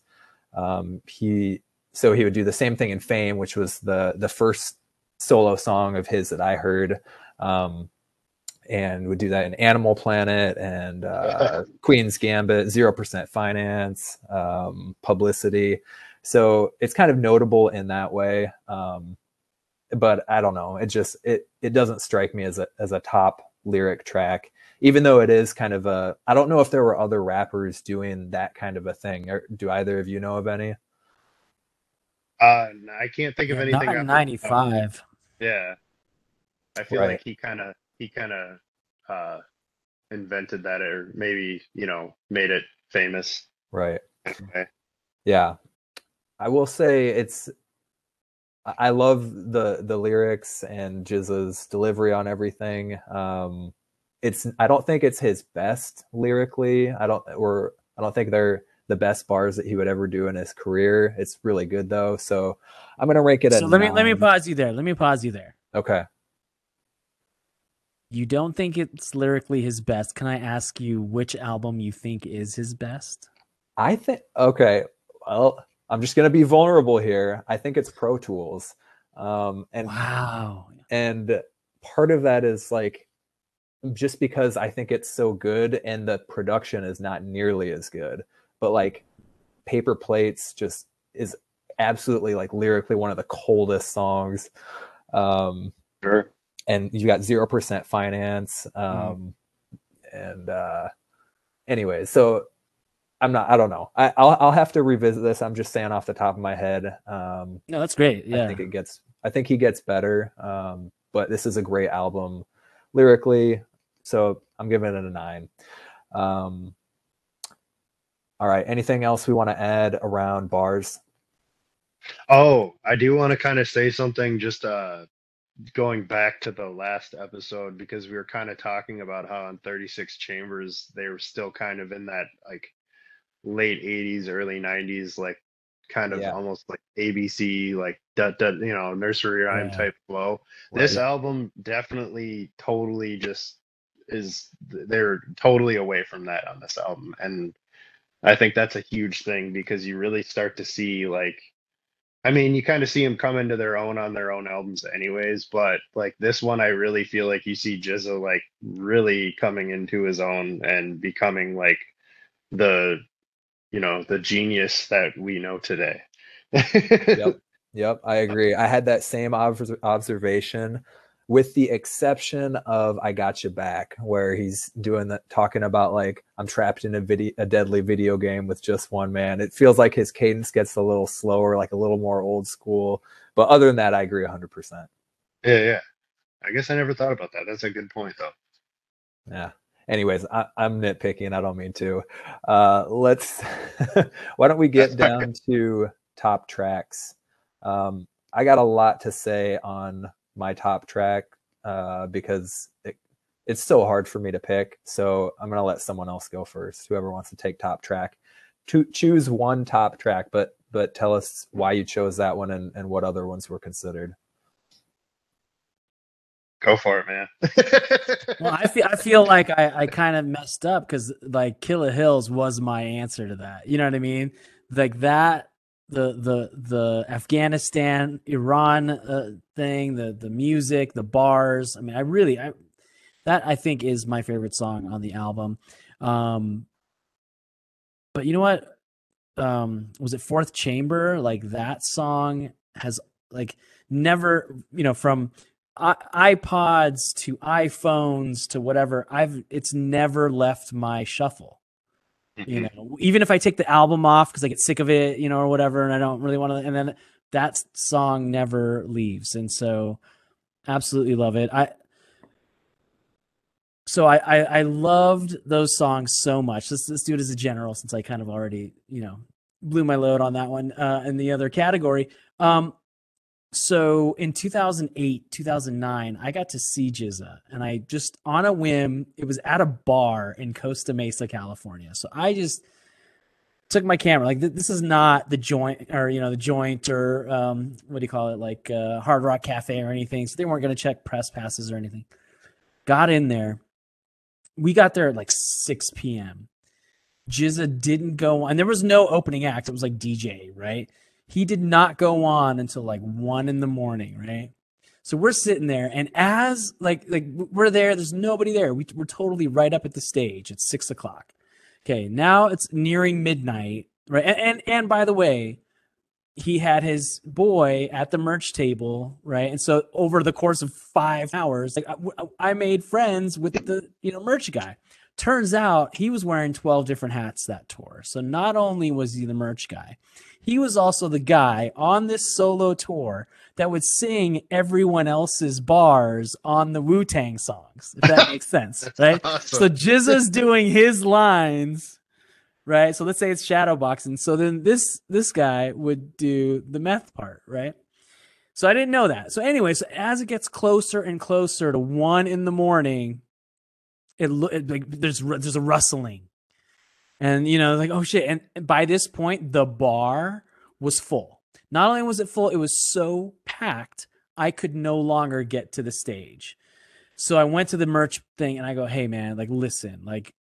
Um, he so he would do the same thing in Fame, which was the the first solo song of his that I heard. Um, and would do that in Animal Planet and uh, Queen's Gambit, Zero Percent Finance, um, Publicity. So it's kind of notable in that way. Um, but I don't know. It just it it doesn't strike me as a as a top lyric track, even though it is kind of a. I don't know if there were other rappers doing that kind of a thing. Or do either of you know of any? Uh, I can't think of Yeah, anything. not off in the top of 95. Yeah, I feel Right. like he kind of he kind of uh, invented that, or maybe you know made it famous. Right. Anyway. Yeah. I will say it's I love the the lyrics and GZA's delivery on everything. Um it's I don't think it's his best lyrically. I don't or I don't think they're the best bars that he would ever do in his career. It's really good though. So I'm gonna rank it at So let me let me pause you there. Let me pause you there. Okay. You don't think it's lyrically his best. Can I ask you which album you think is his best? I think okay. Well, I'm just gonna be vulnerable here. I think it's Pro Tools. Um and Wow. and part of that is like just because I think it's so good and the production is not nearly as good. But like Paper Plates just is absolutely like lyrically one of the coldest songs. Um Sure. and you got 0% finance Mm-hmm. um and uh anyway, so I'm not I don't know. I I'll I'll have to revisit this. I'm just saying off the top of my head. Um No, that's great. Yeah, I think it gets I think he gets better. Um, but this is a great album lyrically. So I'm giving it a nine. Um, all right. Anything else we want to add around bars? Oh, I do want to kind of say something just uh going back to the last episode because we were kind of talking about how on 36 chambers they were still kind of in that like late 80s early 90s like kind of Yeah. almost like ABC like da, da, you know nursery rhyme Yeah. type flow. This album definitely totally just is they're totally away from that on this album and I think that's a huge thing because you really start to see like I mean, you kind of see them come into their own on their own albums anyways, but like this one I really feel like you see GZA like really coming into his own and becoming like the you know, the genius that we know today. Yep. Yep. I agree. I had that same obs- observation. with the exception of I Got You Back, where he's doing that, talking about like, I'm trapped in a video, a deadly video game with just one man. It feels like his cadence gets a little slower, like a little more old school. But other than that, I agree 100%. Yeah, yeah. I guess I never thought about that. That's a good point, though. Yeah. Anyways, I, am nitpicking. I don't mean to. Uh, let's. why don't we get down to top tracks? Um, I got a lot to say on my top track uh, because it, it's so hard for me to pick. So I'm gonna let someone else go first. Whoever wants to take top track, to choose one top track, but but tell us why you chose that one and, and what other ones were considered. Go for it, man. well, I feel I feel like I, I kind of messed up because like Killah Hills was my answer to that. You know what I mean? Like that the the the Afghanistan Iran uh, thing, the the music, the bars. I mean, I really I that I think is my favorite song on the album. Um, but you know what? Um, was it Fourth Chamber? Like that song has like never, you know, from iPods to iPhones to whatever. I've it's never left my shuffle. Mm-hmm. You know, even if I take the album off because I get sick of it, you know, or whatever, and I don't really want to, and then that song never leaves, and so absolutely love it. I so I, I, I loved those songs so much. Let's let's do it as a general since I kind of already you know blew my load on that one uh, in the other category. Um, so in 2008 2009 i got to see GZA and i just on a whim it was at a bar in costa mesa california. So i just took my camera like this is not the joint or you know the joint or um, what do you call it like uh, hard rock cafe or anything. So they weren't going to check press passes or anything. Got in there. We got there at like 6 p.m GZA didn't go on there was no opening act. It was like dj right he did not go on until like one in the morning, right? So we're sitting there, and as like like we're there, there's nobody there. We, we're totally right up at the stage. It's six o'clock. Okay, now it's nearing midnight, right? And and, and by the way, he had his boy at the merch table, right? And so over the course of five hours, like I, I made friends with the you know merch guy. Turns out he was wearing 12 different hats that tour. So not only was he the merch guy, he was also the guy on this solo tour that would sing everyone else's bars on the Wu Tang songs, if that makes sense, right? Awesome. So GZA's doing his lines, right? So let's say it's shadowboxing. So then this this guy would do the meth part, right? So I didn't know that. So anyway, so as it gets closer and closer to one in the morning, it, it like there's there's a rustling and you know, like, oh shit. And by this point, the bar was full. Not only was it full, it was so packed, I could no longer get to the stage. So I went to the merch thing and I go, hey man, like listen, like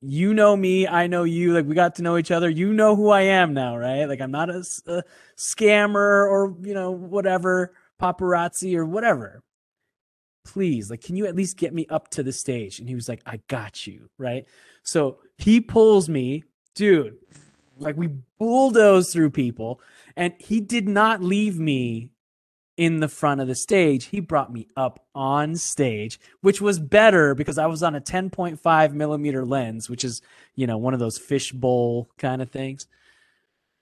you know me, I know you, like we got to know each other. You know who I am now, right? Like I'm not a, a scammer or, you know, whatever, paparazzi or whatever. Please, like, can you at least get me up to the stage? And he was like, I got you, right? So he pulls me, dude, like we bulldoze through people, and he did not leave me in the front of the stage. He brought me up on stage, which was better because I was on a 10.5 millimeter lens, which is, you know, one of those fishbowl kind of things.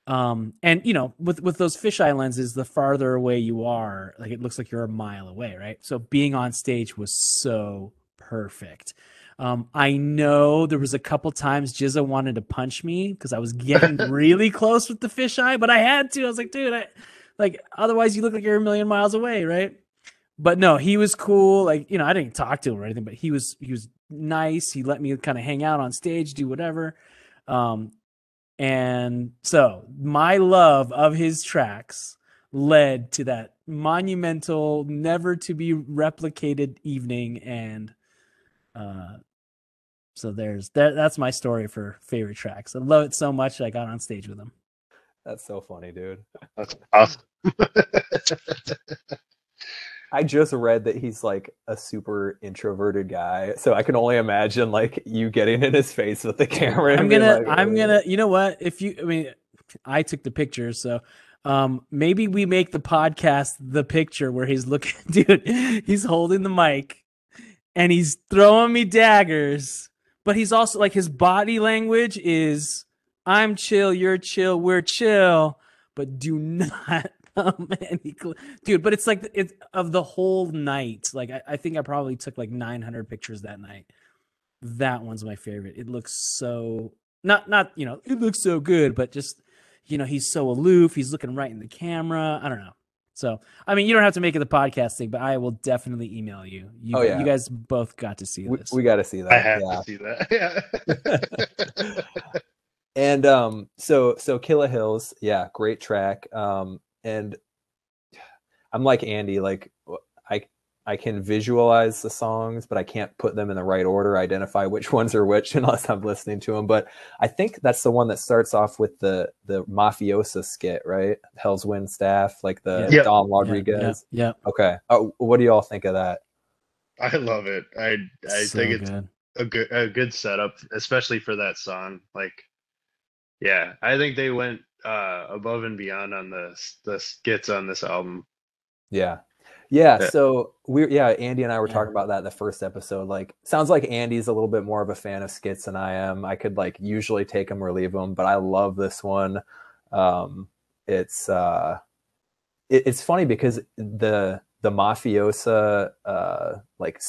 Um, and you know, with with those fisheye lenses, the farther away you are, like it looks like you're a mile away, right? So being on stage was so perfect. Um, I know there was a couple times GZA wanted to punch me because I was getting really close with the fisheye, but I had to. I was like, dude, I like otherwise you look like you're a million miles away, right? But no, he was cool. Like, you know, I didn't talk to him or anything, but he was he was nice. He let me kind of hang out on stage, do whatever. Um, and so my love of his tracks led to that monumental, never to be replicated evening and uh so there's that. That's my story for favorite tracks. I love it so much. I got on stage with him. That's so funny, dude. That's awesome. I just read that he's like a super introverted guy, so I can only imagine like you getting in his face with the camera. I'm gonna, like, I'm gonna, you know what? If you, I mean, I took the pictures, so Um, maybe we make the podcast the picture where he's looking, dude. He's holding the mic and he's throwing me daggers, but he's also like his body language is I'm chill, you're chill, we're chill, but do not come any cl- dude. But it's like it's of the whole night. Like I, I think I probably took like 900 pictures that night. That one's my favorite. It looks so not not you know it looks so good, but just you know he's so aloof. He's looking right in the camera. I don't know. So I mean, you don't have to make it the podcast thing, but I will definitely email you. You, Oh, yeah. you guys both got to see We, this. we got to see that. I have yeah. to see that. Yeah. and um so so killah hills yeah great track um and i'm like andy like i i can visualize the songs but i can't put them in the right order identify which ones are which unless i'm listening to them but i think that's the one that starts off with the the mafiosa skit right hell's wind staff like the Yeah. don Yeah, rodriguez Yeah, yeah. okay oh, what do you all think of that I love it. I I So think it's good. a good a good setup, especially for that song. Like, yeah, I think they went uh above and beyond on the the skits on this album. Yeah. Yeah. Yeah. So we're yeah, Andy and I were Yeah. talking about that in the first episode. Like sounds like Andy's a little bit more of a fan of skits than I am. I could like usually take them or leave them, but I love this one. Um it's uh it, it's funny because the the mafiosa uh like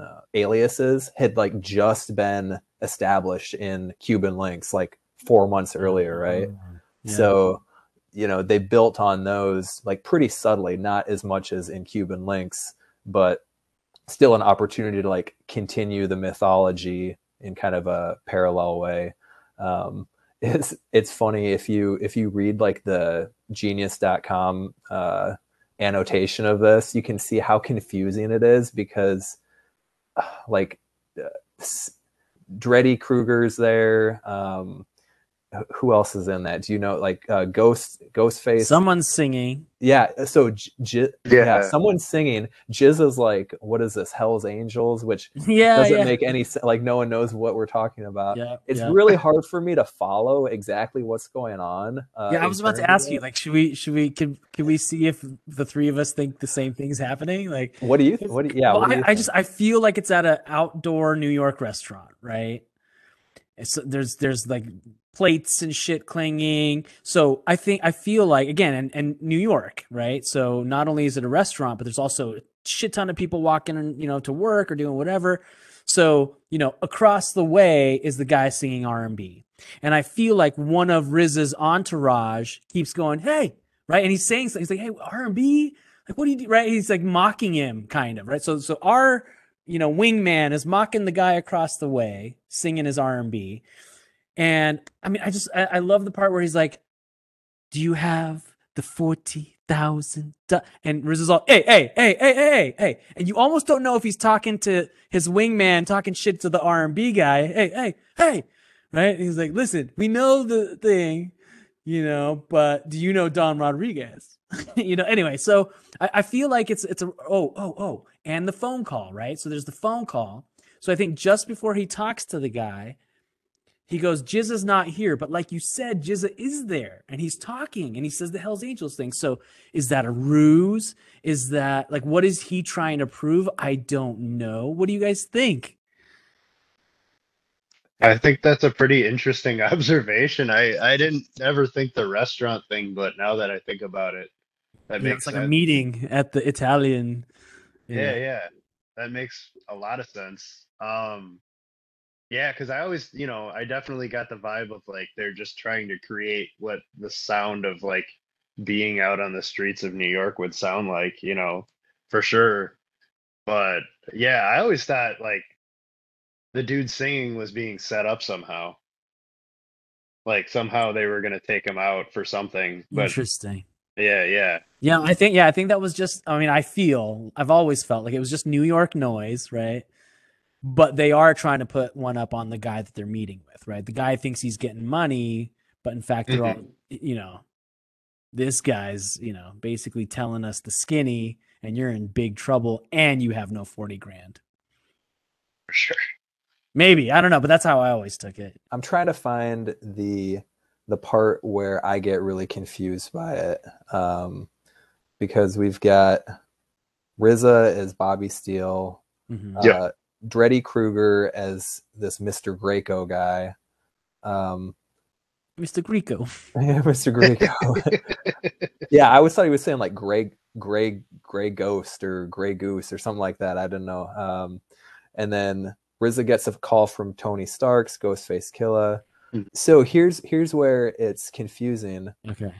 uh, aliases had like just been established in Cuban Linx like 4 months earlier, right? So, you know, they built on those like pretty subtly, not as much as in Cuban Linx, but still an opportunity to like continue the mythology in kind of a parallel way. Um, it's it's funny if you if you read like the genius.com uh, annotation of this, you can see how confusing it is because like uh, Dreddy Kruger's there. Um, who else is in that? Do you know like uh, Ghost Ghostface? Someone's singing. yeah. So J- J- yeah. Yeah. someone's singing. Jizz is like, what is this? Hell's Angels, which Yeah, doesn't yeah. make any sense. Like no one knows what we're talking about. yeah, It's yeah. really hard for me to follow exactly what's going on. Uh, yeah, I was about to ask you, like, should we, should we, can, can we see if the three of us think the same thing's happening? Like, what do you? What do you? Yeah. well, what do I, you I think? just, I feel like it's at an outdoor New York restaurant, right? so there's, there's like plates and shit clanging. So I think, I feel like again, and, and New York, right? So not only is it a restaurant, but there's also a shit ton of people walking, you know, to work or doing whatever. So you know, across the way is the guy singing R and B. And I feel like one of Riz's entourage keeps going, "Hey," right? And he's saying something. He's like, "Hey, R and B, like, what do you do?" Right? He's like mocking him, kind of, right? So, so our, you know, wingman is mocking the guy across the way, singing his R and B, and I mean, I just, I, I love the part where he's like, "Do you have the forty thousand? And Riz is all, "Hey, hey, hey, hey, hey, hey, hey," and you almost don't know if he's talking to his wingman, talking shit to the R and B guy. Hey, hey, hey right? He's like, listen, we know the thing, you know, but do you know Don Rodriguez? you know, anyway, so I, I feel like it's it's a oh, oh, oh, and the phone call, right? So there's the phone call. So I think just before he talks to the guy, he goes, GZA's not here. But like you said, GZA is there and he's talking and he says the Hells Angels thing. So is that a ruse? Is that like what is he trying to prove? I don't know. What do you guys think? I think that's a pretty interesting observation. I I didn't ever think the restaurant thing, but now that I think about it, that Yeah, makes it's like sense. a meeting at the Italian. you Yeah, yeah. That makes a lot of sense. Um yeah, because I always, you know, I definitely got the vibe of like they're just trying to create what the sound of like being out on the streets of New York would sound like, you know, for sure. But yeah, I always thought like the dude singing was being set up somehow. Like somehow they were gonna take him out for something. But Interesting. yeah, yeah. Yeah, I think yeah, I think that was just I mean, I feel I've always felt like it was just New York noise, right? But they are trying to put one up on the guy that they're meeting with, right? The guy thinks he's getting money, but in fact they're all you know, this guy's, you know, basically telling us the skinny and you're in big trouble and you have no 40 grand. For sure. Maybe, I don't know, but that's how I always took it. I'm trying to find the the part where I get really confused by it. Um, because we've got RZA is Bobby Steele, Mhm. uh, Yeah. Dreddy Kruger as this Mr. Greco guy. Um, Mr. Greco. Yeah, Mr. Greco. yeah, I always thought he was saying like gray, gray, gray ghost or gray goose or something like that. I don't know. Um, and then RZA gets a call from Tony Starks, Ghostface Killah. Mhm. So here's here's where it's confusing. Okay.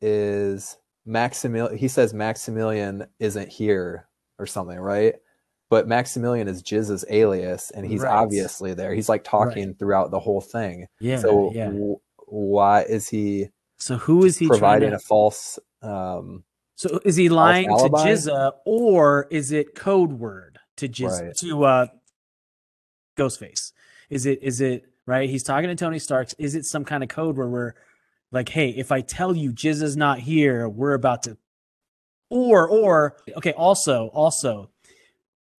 Is Maximilian? He says Maximilian isn't here or something, right? But Maximilian is GZA's alias, and he's Right. obviously there. He's like talking throughout the whole thing. Yeah. so yeah. w- why is he? So who is he providing to? a false um So is he lying to? GZA, or is it code word to GZA Right. to uh, Ghostface? Is it is it right? He's talking to Tony Starks. Is it some kind of code where we're like, hey, if I tell you GZA's not here, we're about to, or or okay. Also, also,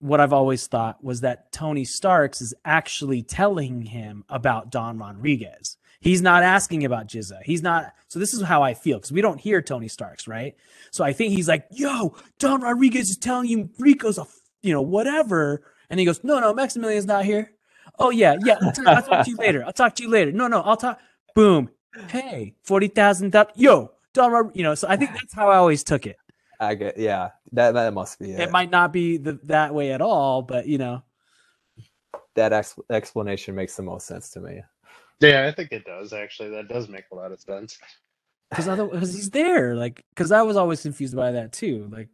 what I've always thought was that Tony Starks is actually telling him about Don Rodriguez. He's not asking about GZA. He's not. So this is how I feel because we don't hear Tony Starks, right? So I think he's like, "Yo, Don Rodriguez is telling you Rico's a, you know, whatever," and he goes, "No, no, Maximilian's not here." Oh yeah, yeah. I'll, talk, I'll talk to you later. I'll talk to you later. No, no, I'll talk. Boom. Hey, forty thousand. Yo, Don. Rod- You know. So I think that's how I always took it. I get yeah that that must be it, It might not be the, that way at all, but you know. that ex- explanation makes the most sense to me Yeah, I think it does actually. That does make a lot of sense. because otherwise he's there like because i was always confused by that too like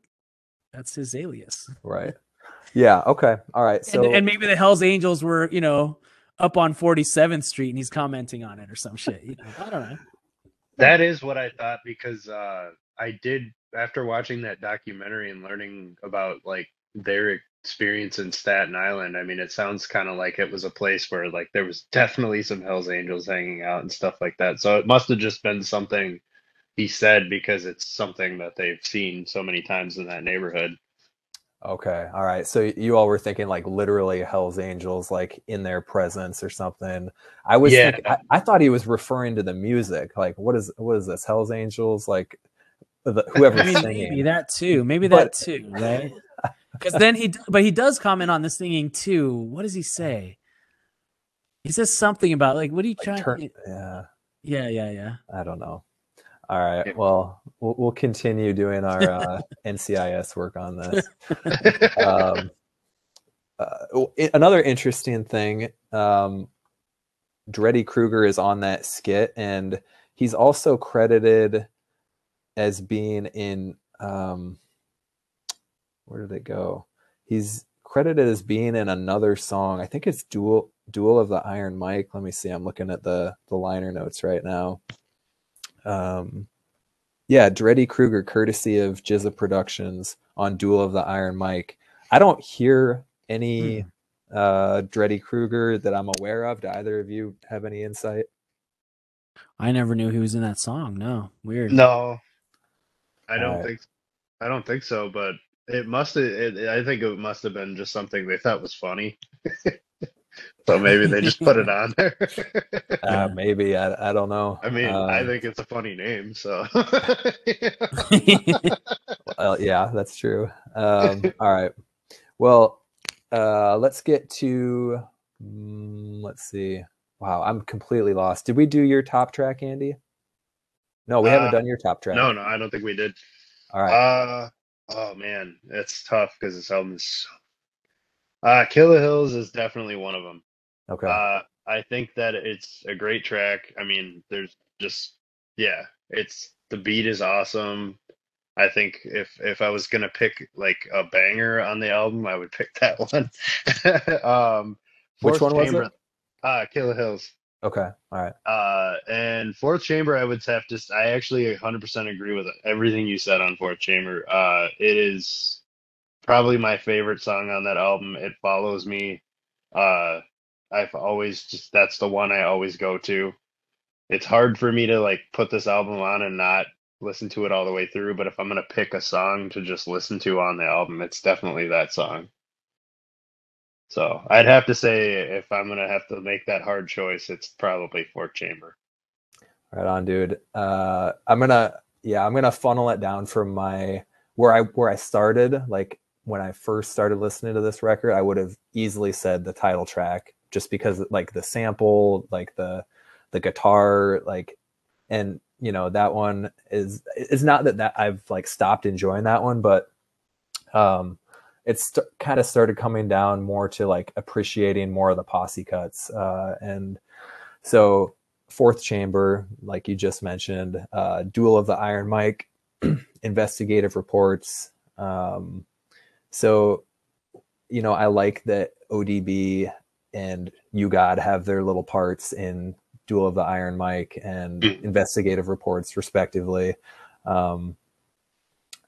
that's his alias right yeah okay all right so and, and maybe the hells angels were you know up on 47th street and he's commenting on it or some shit you know i don't know That is what I thought because uh, I did after watching that documentary and learning about like their experience in Staten Island. I mean, it sounds kind of like it was a place where like there was definitely some Hell's Angels hanging out and stuff like that. So it must have just been something he said because it's something that they've seen so many times in that neighborhood. okay all right so you all were thinking like literally hell's angels like in their presence or something i was Yeah. thinking, I, I thought he was referring to the music like what is what is this hell's angels like the, whoever's i mean singing maybe that too maybe But- that too right because then he but he does comment on the singing too what does he say he says something about like what are you like, trying turn- yeah yeah yeah yeah I don't know. All right. Well, we'll, we'll continue doing our uh, NCIS work on this. Um, uh, another interesting thing um, Dreddy Kruger is on that skit, and he's also credited as being in. Um, where did it go? He's credited as being in another song. I think it's Duel Duel of the Iron Mic. Let me see. I'm looking at the the liner notes right now. Um, yeah, Dreddy Kruger, courtesy of GZA Productions on Duel of the Iron Mic. I don't hear any uh Dreddy Kruger that I'm aware of. Do either of you have any insight? i never knew he was in that song no weird No, I don't Alright. think. I don't think so. But it must have. I think it must have been just something they thought was funny. so maybe they just put it on there. Uh, maybe I, I don't know. I mean, I Uh, think it's a funny name. So Uh, yeah, that's true. Um, all right. Well, uh, let's get to. mm, let's see. Wow, I'm completely lost. Did we do your top track, Andy? No, we haven't Uh, done your top track. no, no, I don't think we did. All right. Uh oh man, it's tough because this album is. So... Uh, Killah Hills is definitely one of them. okay. Uh, I think that it's a great track. I mean, there's just yeah, it's the beat is awesome. I think if if I was gonna pick like a banger on the album, I would pick that one. um, Which one was it? Uh, Killah Hills. Okay. All right. Uh, and Fourth Chamber, I would have to. I actually 100% agree with everything you said on Fourth Chamber. Uh, it is probably my favorite song on that album. It follows me. Uh, I've always just that's the one I always go to. It's hard for me to like put this album on and not listen to it all the way through. But if I'm gonna pick a song to just listen to on the album, it's definitely that song. So I'd have to say if I'm gonna have to make that hard choice, it's probably Fourth Chamber. Right on, dude. Uh, I'm gonna yeah, I'm gonna funnel it down from my where I where I started. Like when I first started listening to this record, I would have easily said the title track just because like the sample, like the the guitar, like and you know that one is it's not that that I've like stopped enjoying that one, but um it's st- kind of started coming down more to like appreciating more of the posse cuts uh and so fourth chamber like you just mentioned uh duel of the iron mic investigative reports um so you know i like that odb and you god have their little parts in duel of the iron mic and Mm. investigative reports respectively um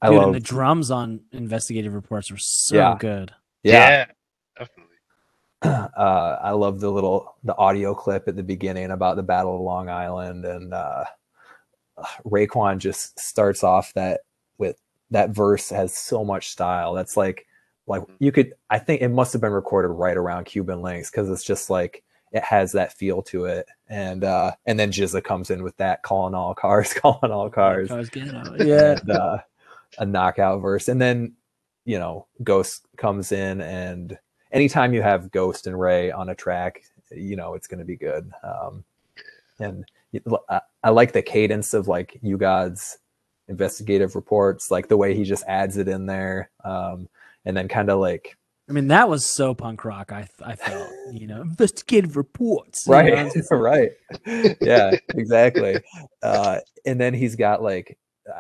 i Dude, love and the drums on investigative reports were so Yeah. good. yeah definitely. uh, I love the little the audio clip at the beginning about the Battle of Long Island, and uh, Raekwon just starts off that with that verse has so much style. That's like like you could I think it must have been recorded right around Cuban Linx because it's just like it has that feel to it, and uh, and then GZA comes in with that calling all cars, calling all cars, Cars get out. Yeah. and, uh, a knockout verse, and then you know Ghost comes in, and anytime you have Ghost and Ray on a track, you know it's going to be good. Um, and I, I like the cadence of like you God's investigative reports, like the way he just adds it in there, um, and then kind of like I mean, that was so punk rock. I I felt, you know, investigative reports. you know, right right yeah exactly uh and then he's got like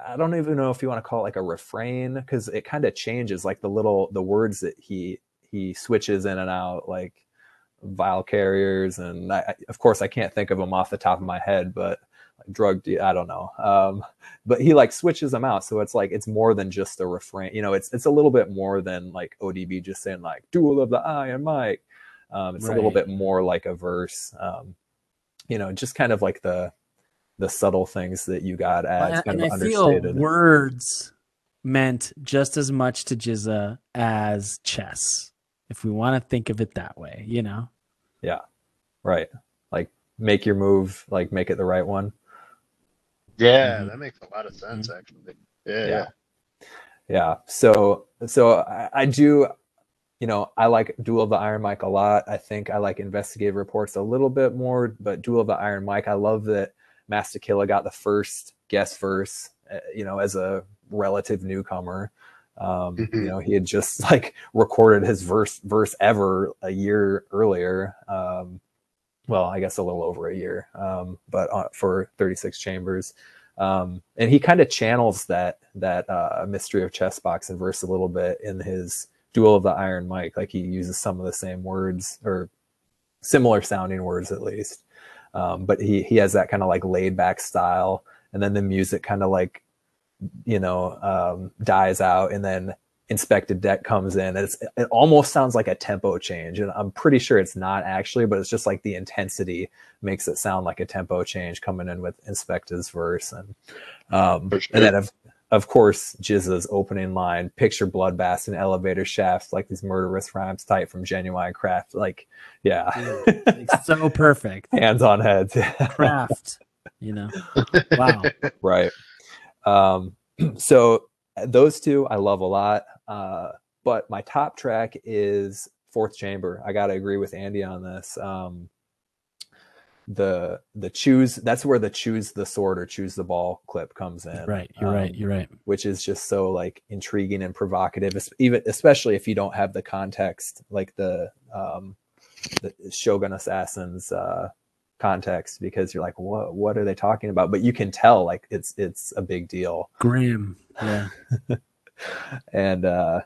i don't even know if you want to call it like a refrain because it kind of changes like the little the words that he he switches in and out like vile carriers and I, of course i can't think of them off the top of my head but like drug de- i don't know um but he like switches them out so it's like it's more than just a refrain you know it's it's a little bit more than like odb just saying like duel of the iron mic um it's a little bit more like a verse um you know just kind of like the the subtle things that you got as and, kind and of I feel understated words meant just as much to GZA as chess, if we want to think of it that way, you know? Yeah, right like make your move like make it the right one Yeah, Mhm. that makes a lot of sense Mm-hmm. actually. Yeah, Yeah. yeah. yeah so so I, I do you know i like duel of the iron mic a lot i think i like investigative reports a little bit more but duel of the iron mic i love that Masta Killa got the first guest verse uh, you know as a relative newcomer. Um you Mhm. know he had just like recorded his verse verse ever a year earlier. Um well i guess a little over a year um but uh, for 36 chambers. Um, and he kind of channels that that uh, mystery of Chessboxin' verse a little bit in his duel of the iron mic. Like he uses some of the same words or similar sounding words at least um, but he he has that kind of like laid back style. And then the music kind of like you know um, dies out and then Inspectah Deck comes in. It's it almost sounds like a tempo change. And i'm pretty sure it's not actually but it's just like the intensity makes it sound like a tempo change coming in with Inspectah's verse. And um sure. and then of of course GZA's opening line picture bloodbaths and elevator shafts like these murderous rhymes tight from genuine craft like yeah It's so perfect. hands on heads Craft, you know? Wow. right um so those two i love a lot uh but my top track is fourth chamber i gotta agree with andy on this um the the choose that's where the choose the sword or choose the ball clip comes in Right. You're right. Um, You're right. which is just so like intriguing and provocative even especially if you don't have the context like the um the shogun assassins uh context because you're like what what are they talking about but you can tell like it's it's a big deal Grim. Yeah. and uh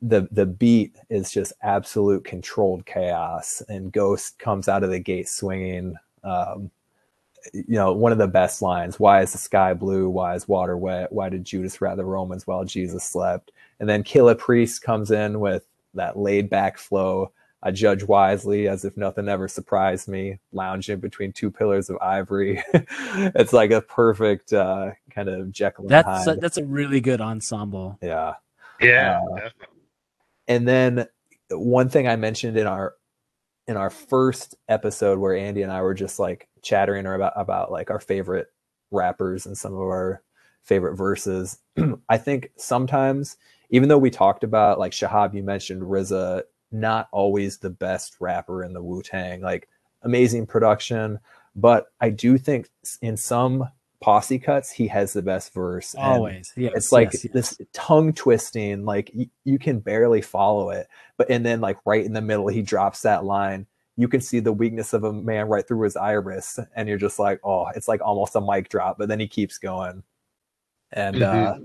the the beat is just absolute controlled chaos and ghost comes out of the gate swinging um you know one of the best lines why is the sky blue? Why is water wet? Why did judas rat the romans while jesus slept? And then Killah Priest comes in with that laid back flow i judge wisely as if nothing ever surprised me lounging between two pillars of ivory. It's like a perfect uh kind of jekyll and That's a, hyde. that's a really good ensemble. yeah. Yeah, Uh, and then one thing I mentioned in our in our first episode where Andy and I were just like chattering about about like our favorite rappers and some of our favorite verses. I think sometimes, even though we talked about like Shahab, you mentioned RZA, not always the best rapper in the Wu Tang, like amazing production, but I do think in some posse cuts he has the best verse. Always. Yes, it's like yes, yes. this tongue twisting, like y- you can barely follow it. But and then like right in the middle, he drops that line. You can see the weakness of a man right through his iris, and you're just like, oh, it's like almost a mic drop. But then he keeps going, and uh,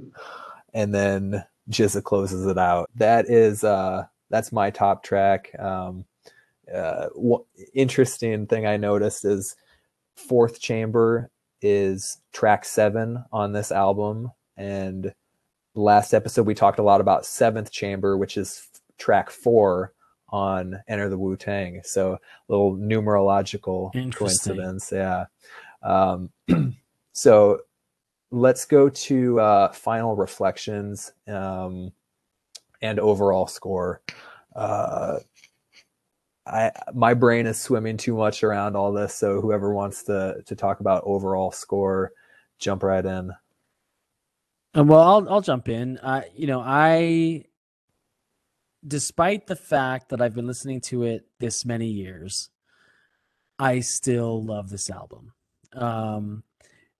and then GZA closes it out. That is uh, that's my top track. Um, uh, wha- interesting thing I noticed is Fourth Chamber is track seven on this album, and last episode we talked a lot about Seventh Chamber, which is track four on Enter the Wu Tang. So a little numerological coincidence, yeah. Um, so let's go to uh, final reflections um, and overall score. Uh, I my brain is swimming too much around all this, so whoever wants to to talk about overall score, jump right in. And well, I'll I'll jump in. Uh, you know, I, despite the fact that I've been listening to it this many years, I still love this album. Um,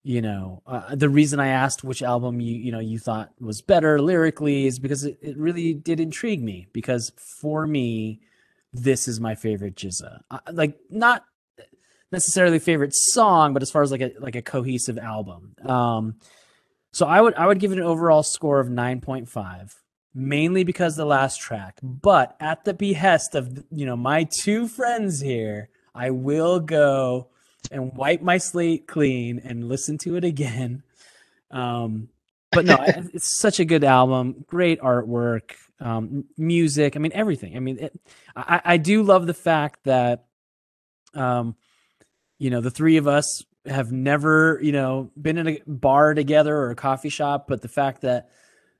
you know, uh, the reason I asked which album you you know you thought was better lyrically is because it, it really did intrigue me. Because for me, this is my favorite GZA. Like not necessarily favorite song, but as far as like a like a cohesive album. Um, so I would I would give it an overall score of 9.5, mainly because the last track. But at the behest of you know my two friends here, I will go and wipe my slate clean and listen to it again. Um, but no, it's such a good album, great artwork, um, music. I mean everything. I mean, it, I I do love the fact that, um, you know, the three of us have never, you know, been in a bar together or a coffee shop, but the fact that,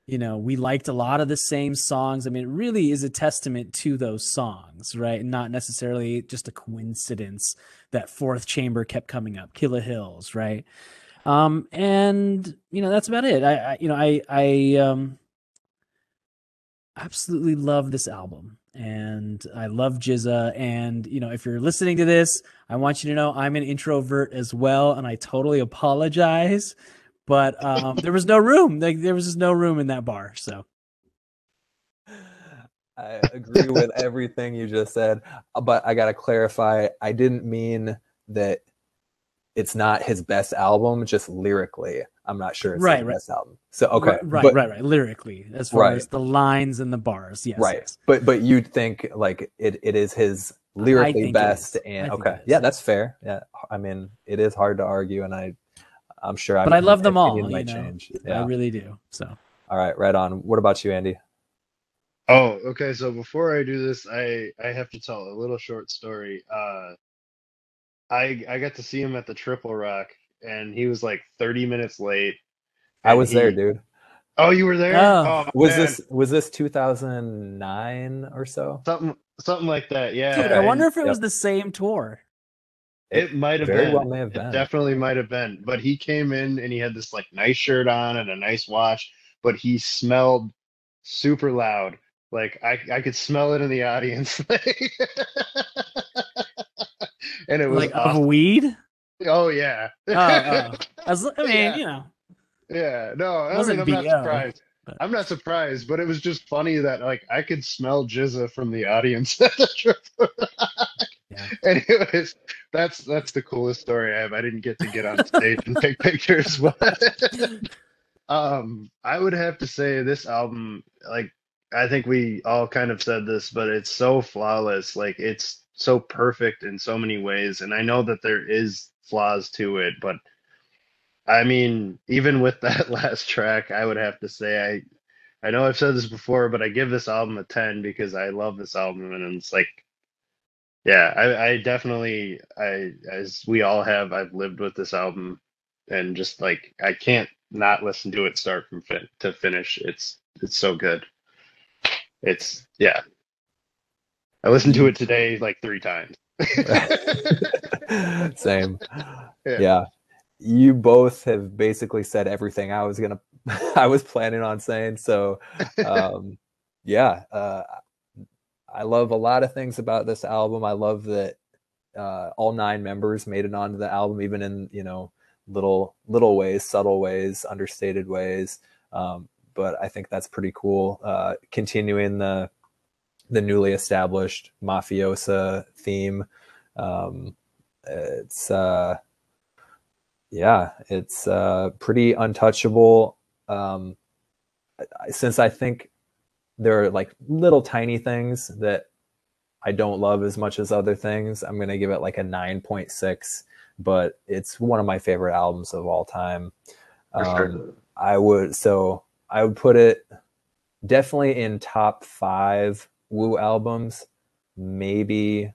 you know, we liked a lot of the same songs. I mean, it really is a testament to those songs, right? And not necessarily just a coincidence that Fourth Chamber kept coming up, Killah Hills, right? Um, and you know, that's about it. I, I you know, I I um absolutely love this album and I love GZA. And you know, if you're listening to this, I want you to know I'm an introvert as well, and I totally apologize. But um, there was no room. Like there was just no room in that bar. So I agree with everything you just said, but I got to clarify. I didn't mean that it's not his best album, just lyrically. I'm not sure it's Right, his right. best album. So okay, right, right, but, right, right. Lyrically, as far Right. as the lines and the bars, yes, right. yes. But but you'd think like it, it is his lyrically best, and okay, yeah, that's fair. Yeah, I mean it is hard to argue, and I I'm sure. I But I mean, love them all. You know, change. I really do. So All right, right on. What about you, Andy? Oh, okay. So before I do this, I I have to tell a little short story. Uh, I I got to see him at the Triple Rock, and he was like 30 minutes late. I and was there, dude. Oh, you were there? Oh. Was man. this was this 2009 or so? something something like that? Yeah. Dude, I Okay. wonder if it Yep. was the same tour. It might have Very been. well may have It been. definitely might have been. But he came in and he had this like nice shirt on and a nice watch, but he smelled super loud. Like I I could smell it in the audience. and it was Like of weed? Oh yeah. Oh, oh. I, was, I mean, Yeah. you know, Yeah, no, I Wasn't mean, I'm not surprised. but- I'm not surprised, but it was just funny that like I could smell GZA from the audience at the trip. Yeah. And it was that's that's the coolest story I have. I didn't get to get on stage and take pictures, but um I would have to say this album, like I think we all kind of said this, but it's so flawless. Like it's so perfect in so many ways. And I know that there is flaws to it, but I mean, even with that last track, I would have to say I I know I've said this before, but I give this album a 10 because I love this album and it's like yeah, I, I definitely I as we all have, I've lived with this album and just like I can't not listen to it start from fin to finish. It's it's so good. It's yeah. I listened to it today like three times. Same. Yeah. Yeah. You both have basically said everything I was gonna I was planning on saying. So um yeah, uh I love a lot of things about this album. I love that uh all nine members made it onto the album, even in, you know, little little ways, subtle ways, understated ways. Um, but I think that's pretty cool. Uh continuing the the newly established mafiosa theme. Um, it's uh, yeah, it's uh, pretty untouchable. Um, since I think there are like little tiny things that I don't love as much as other things, I'm gonna give it like a nine point six. But it's one of my favorite albums of all time. Um, sure. I would so I would put it definitely in top five Wu albums, maybe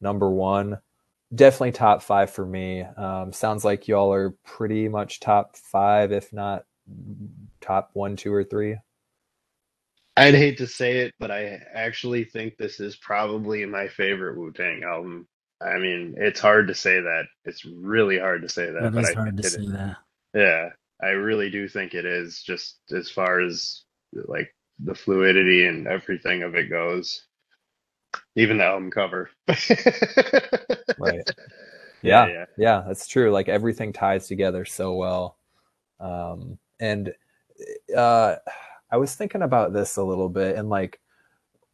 number one. Definitely top five for me. Um, sounds like y'all are pretty much top five, if not top one, two, or three. I'd hate to say it, but I actually think this is probably my favorite Wu Tang album. I mean, it's hard to say that. It's really hard to say that, That but is I hard to think it say that. Yeah, I really do think it is just as far as like the fluidity and everything of it goes. Even the album cover. Right. Yeah, Yeah, yeah. yeah, that's true. Like everything ties together so well. Um, and uh, I was thinking about this a little bit, and like,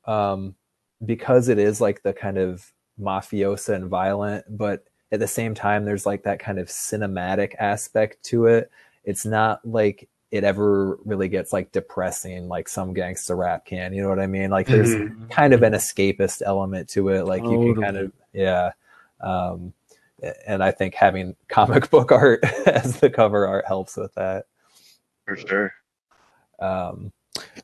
um, because it is like the kind of mafiosa and violent, but at the same time, there's like that kind of cinematic aspect to it. It's not like it ever really gets like depressing like some gangster rap can. You know what I mean? Like, there's Mhm. kind of an escapist element to it. Like, you can kind of, yeah. Um, and I think having comic book art as the cover art helps with that. For sure. Um,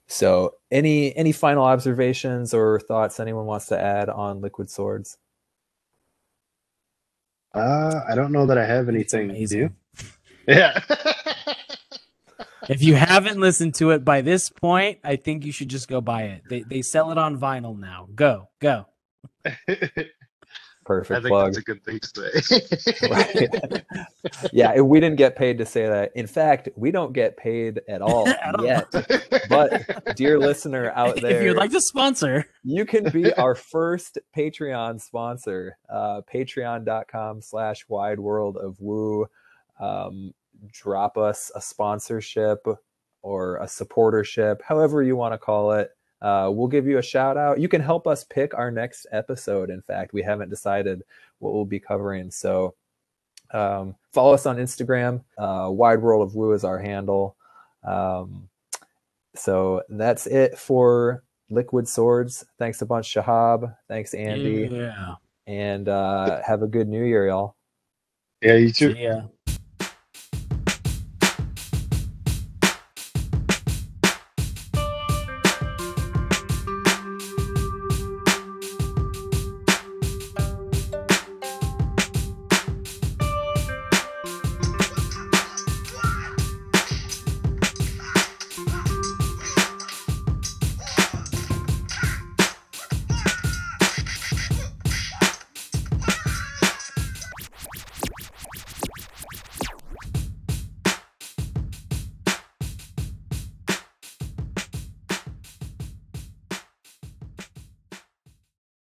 so, any any final observations or thoughts anyone wants to add on Liquid Swords? Uh, I don't know that I have It's anything. Do Yeah. If you haven't listened to it by this point, I think you should just go buy it. They they sell it on vinyl now. Go, go. Perfect. I Perfect think plug. that's a good thing to say. Yeah, we didn't get paid to say that. In fact, we don't get paid at all At all. yet. But dear listener out there, if you'd like to sponsor, you can be our first Patreon sponsor. Uh, Patreon.com slash wide world of woo. Um, drop us a sponsorship or a supportership, however you want to call it. Uh, we'll give you a shout out. You can help us pick our next episode. In fact, we haven't decided what we'll be covering. So um, follow us on Instagram. Uh, Wide World of Woo is our handle. Um, so that's it for Liquid Swords. Thanks a bunch, Shahab. Thanks, Andy. Yeah. And uh, have a good new year, y'all. yeah, you too. See ya.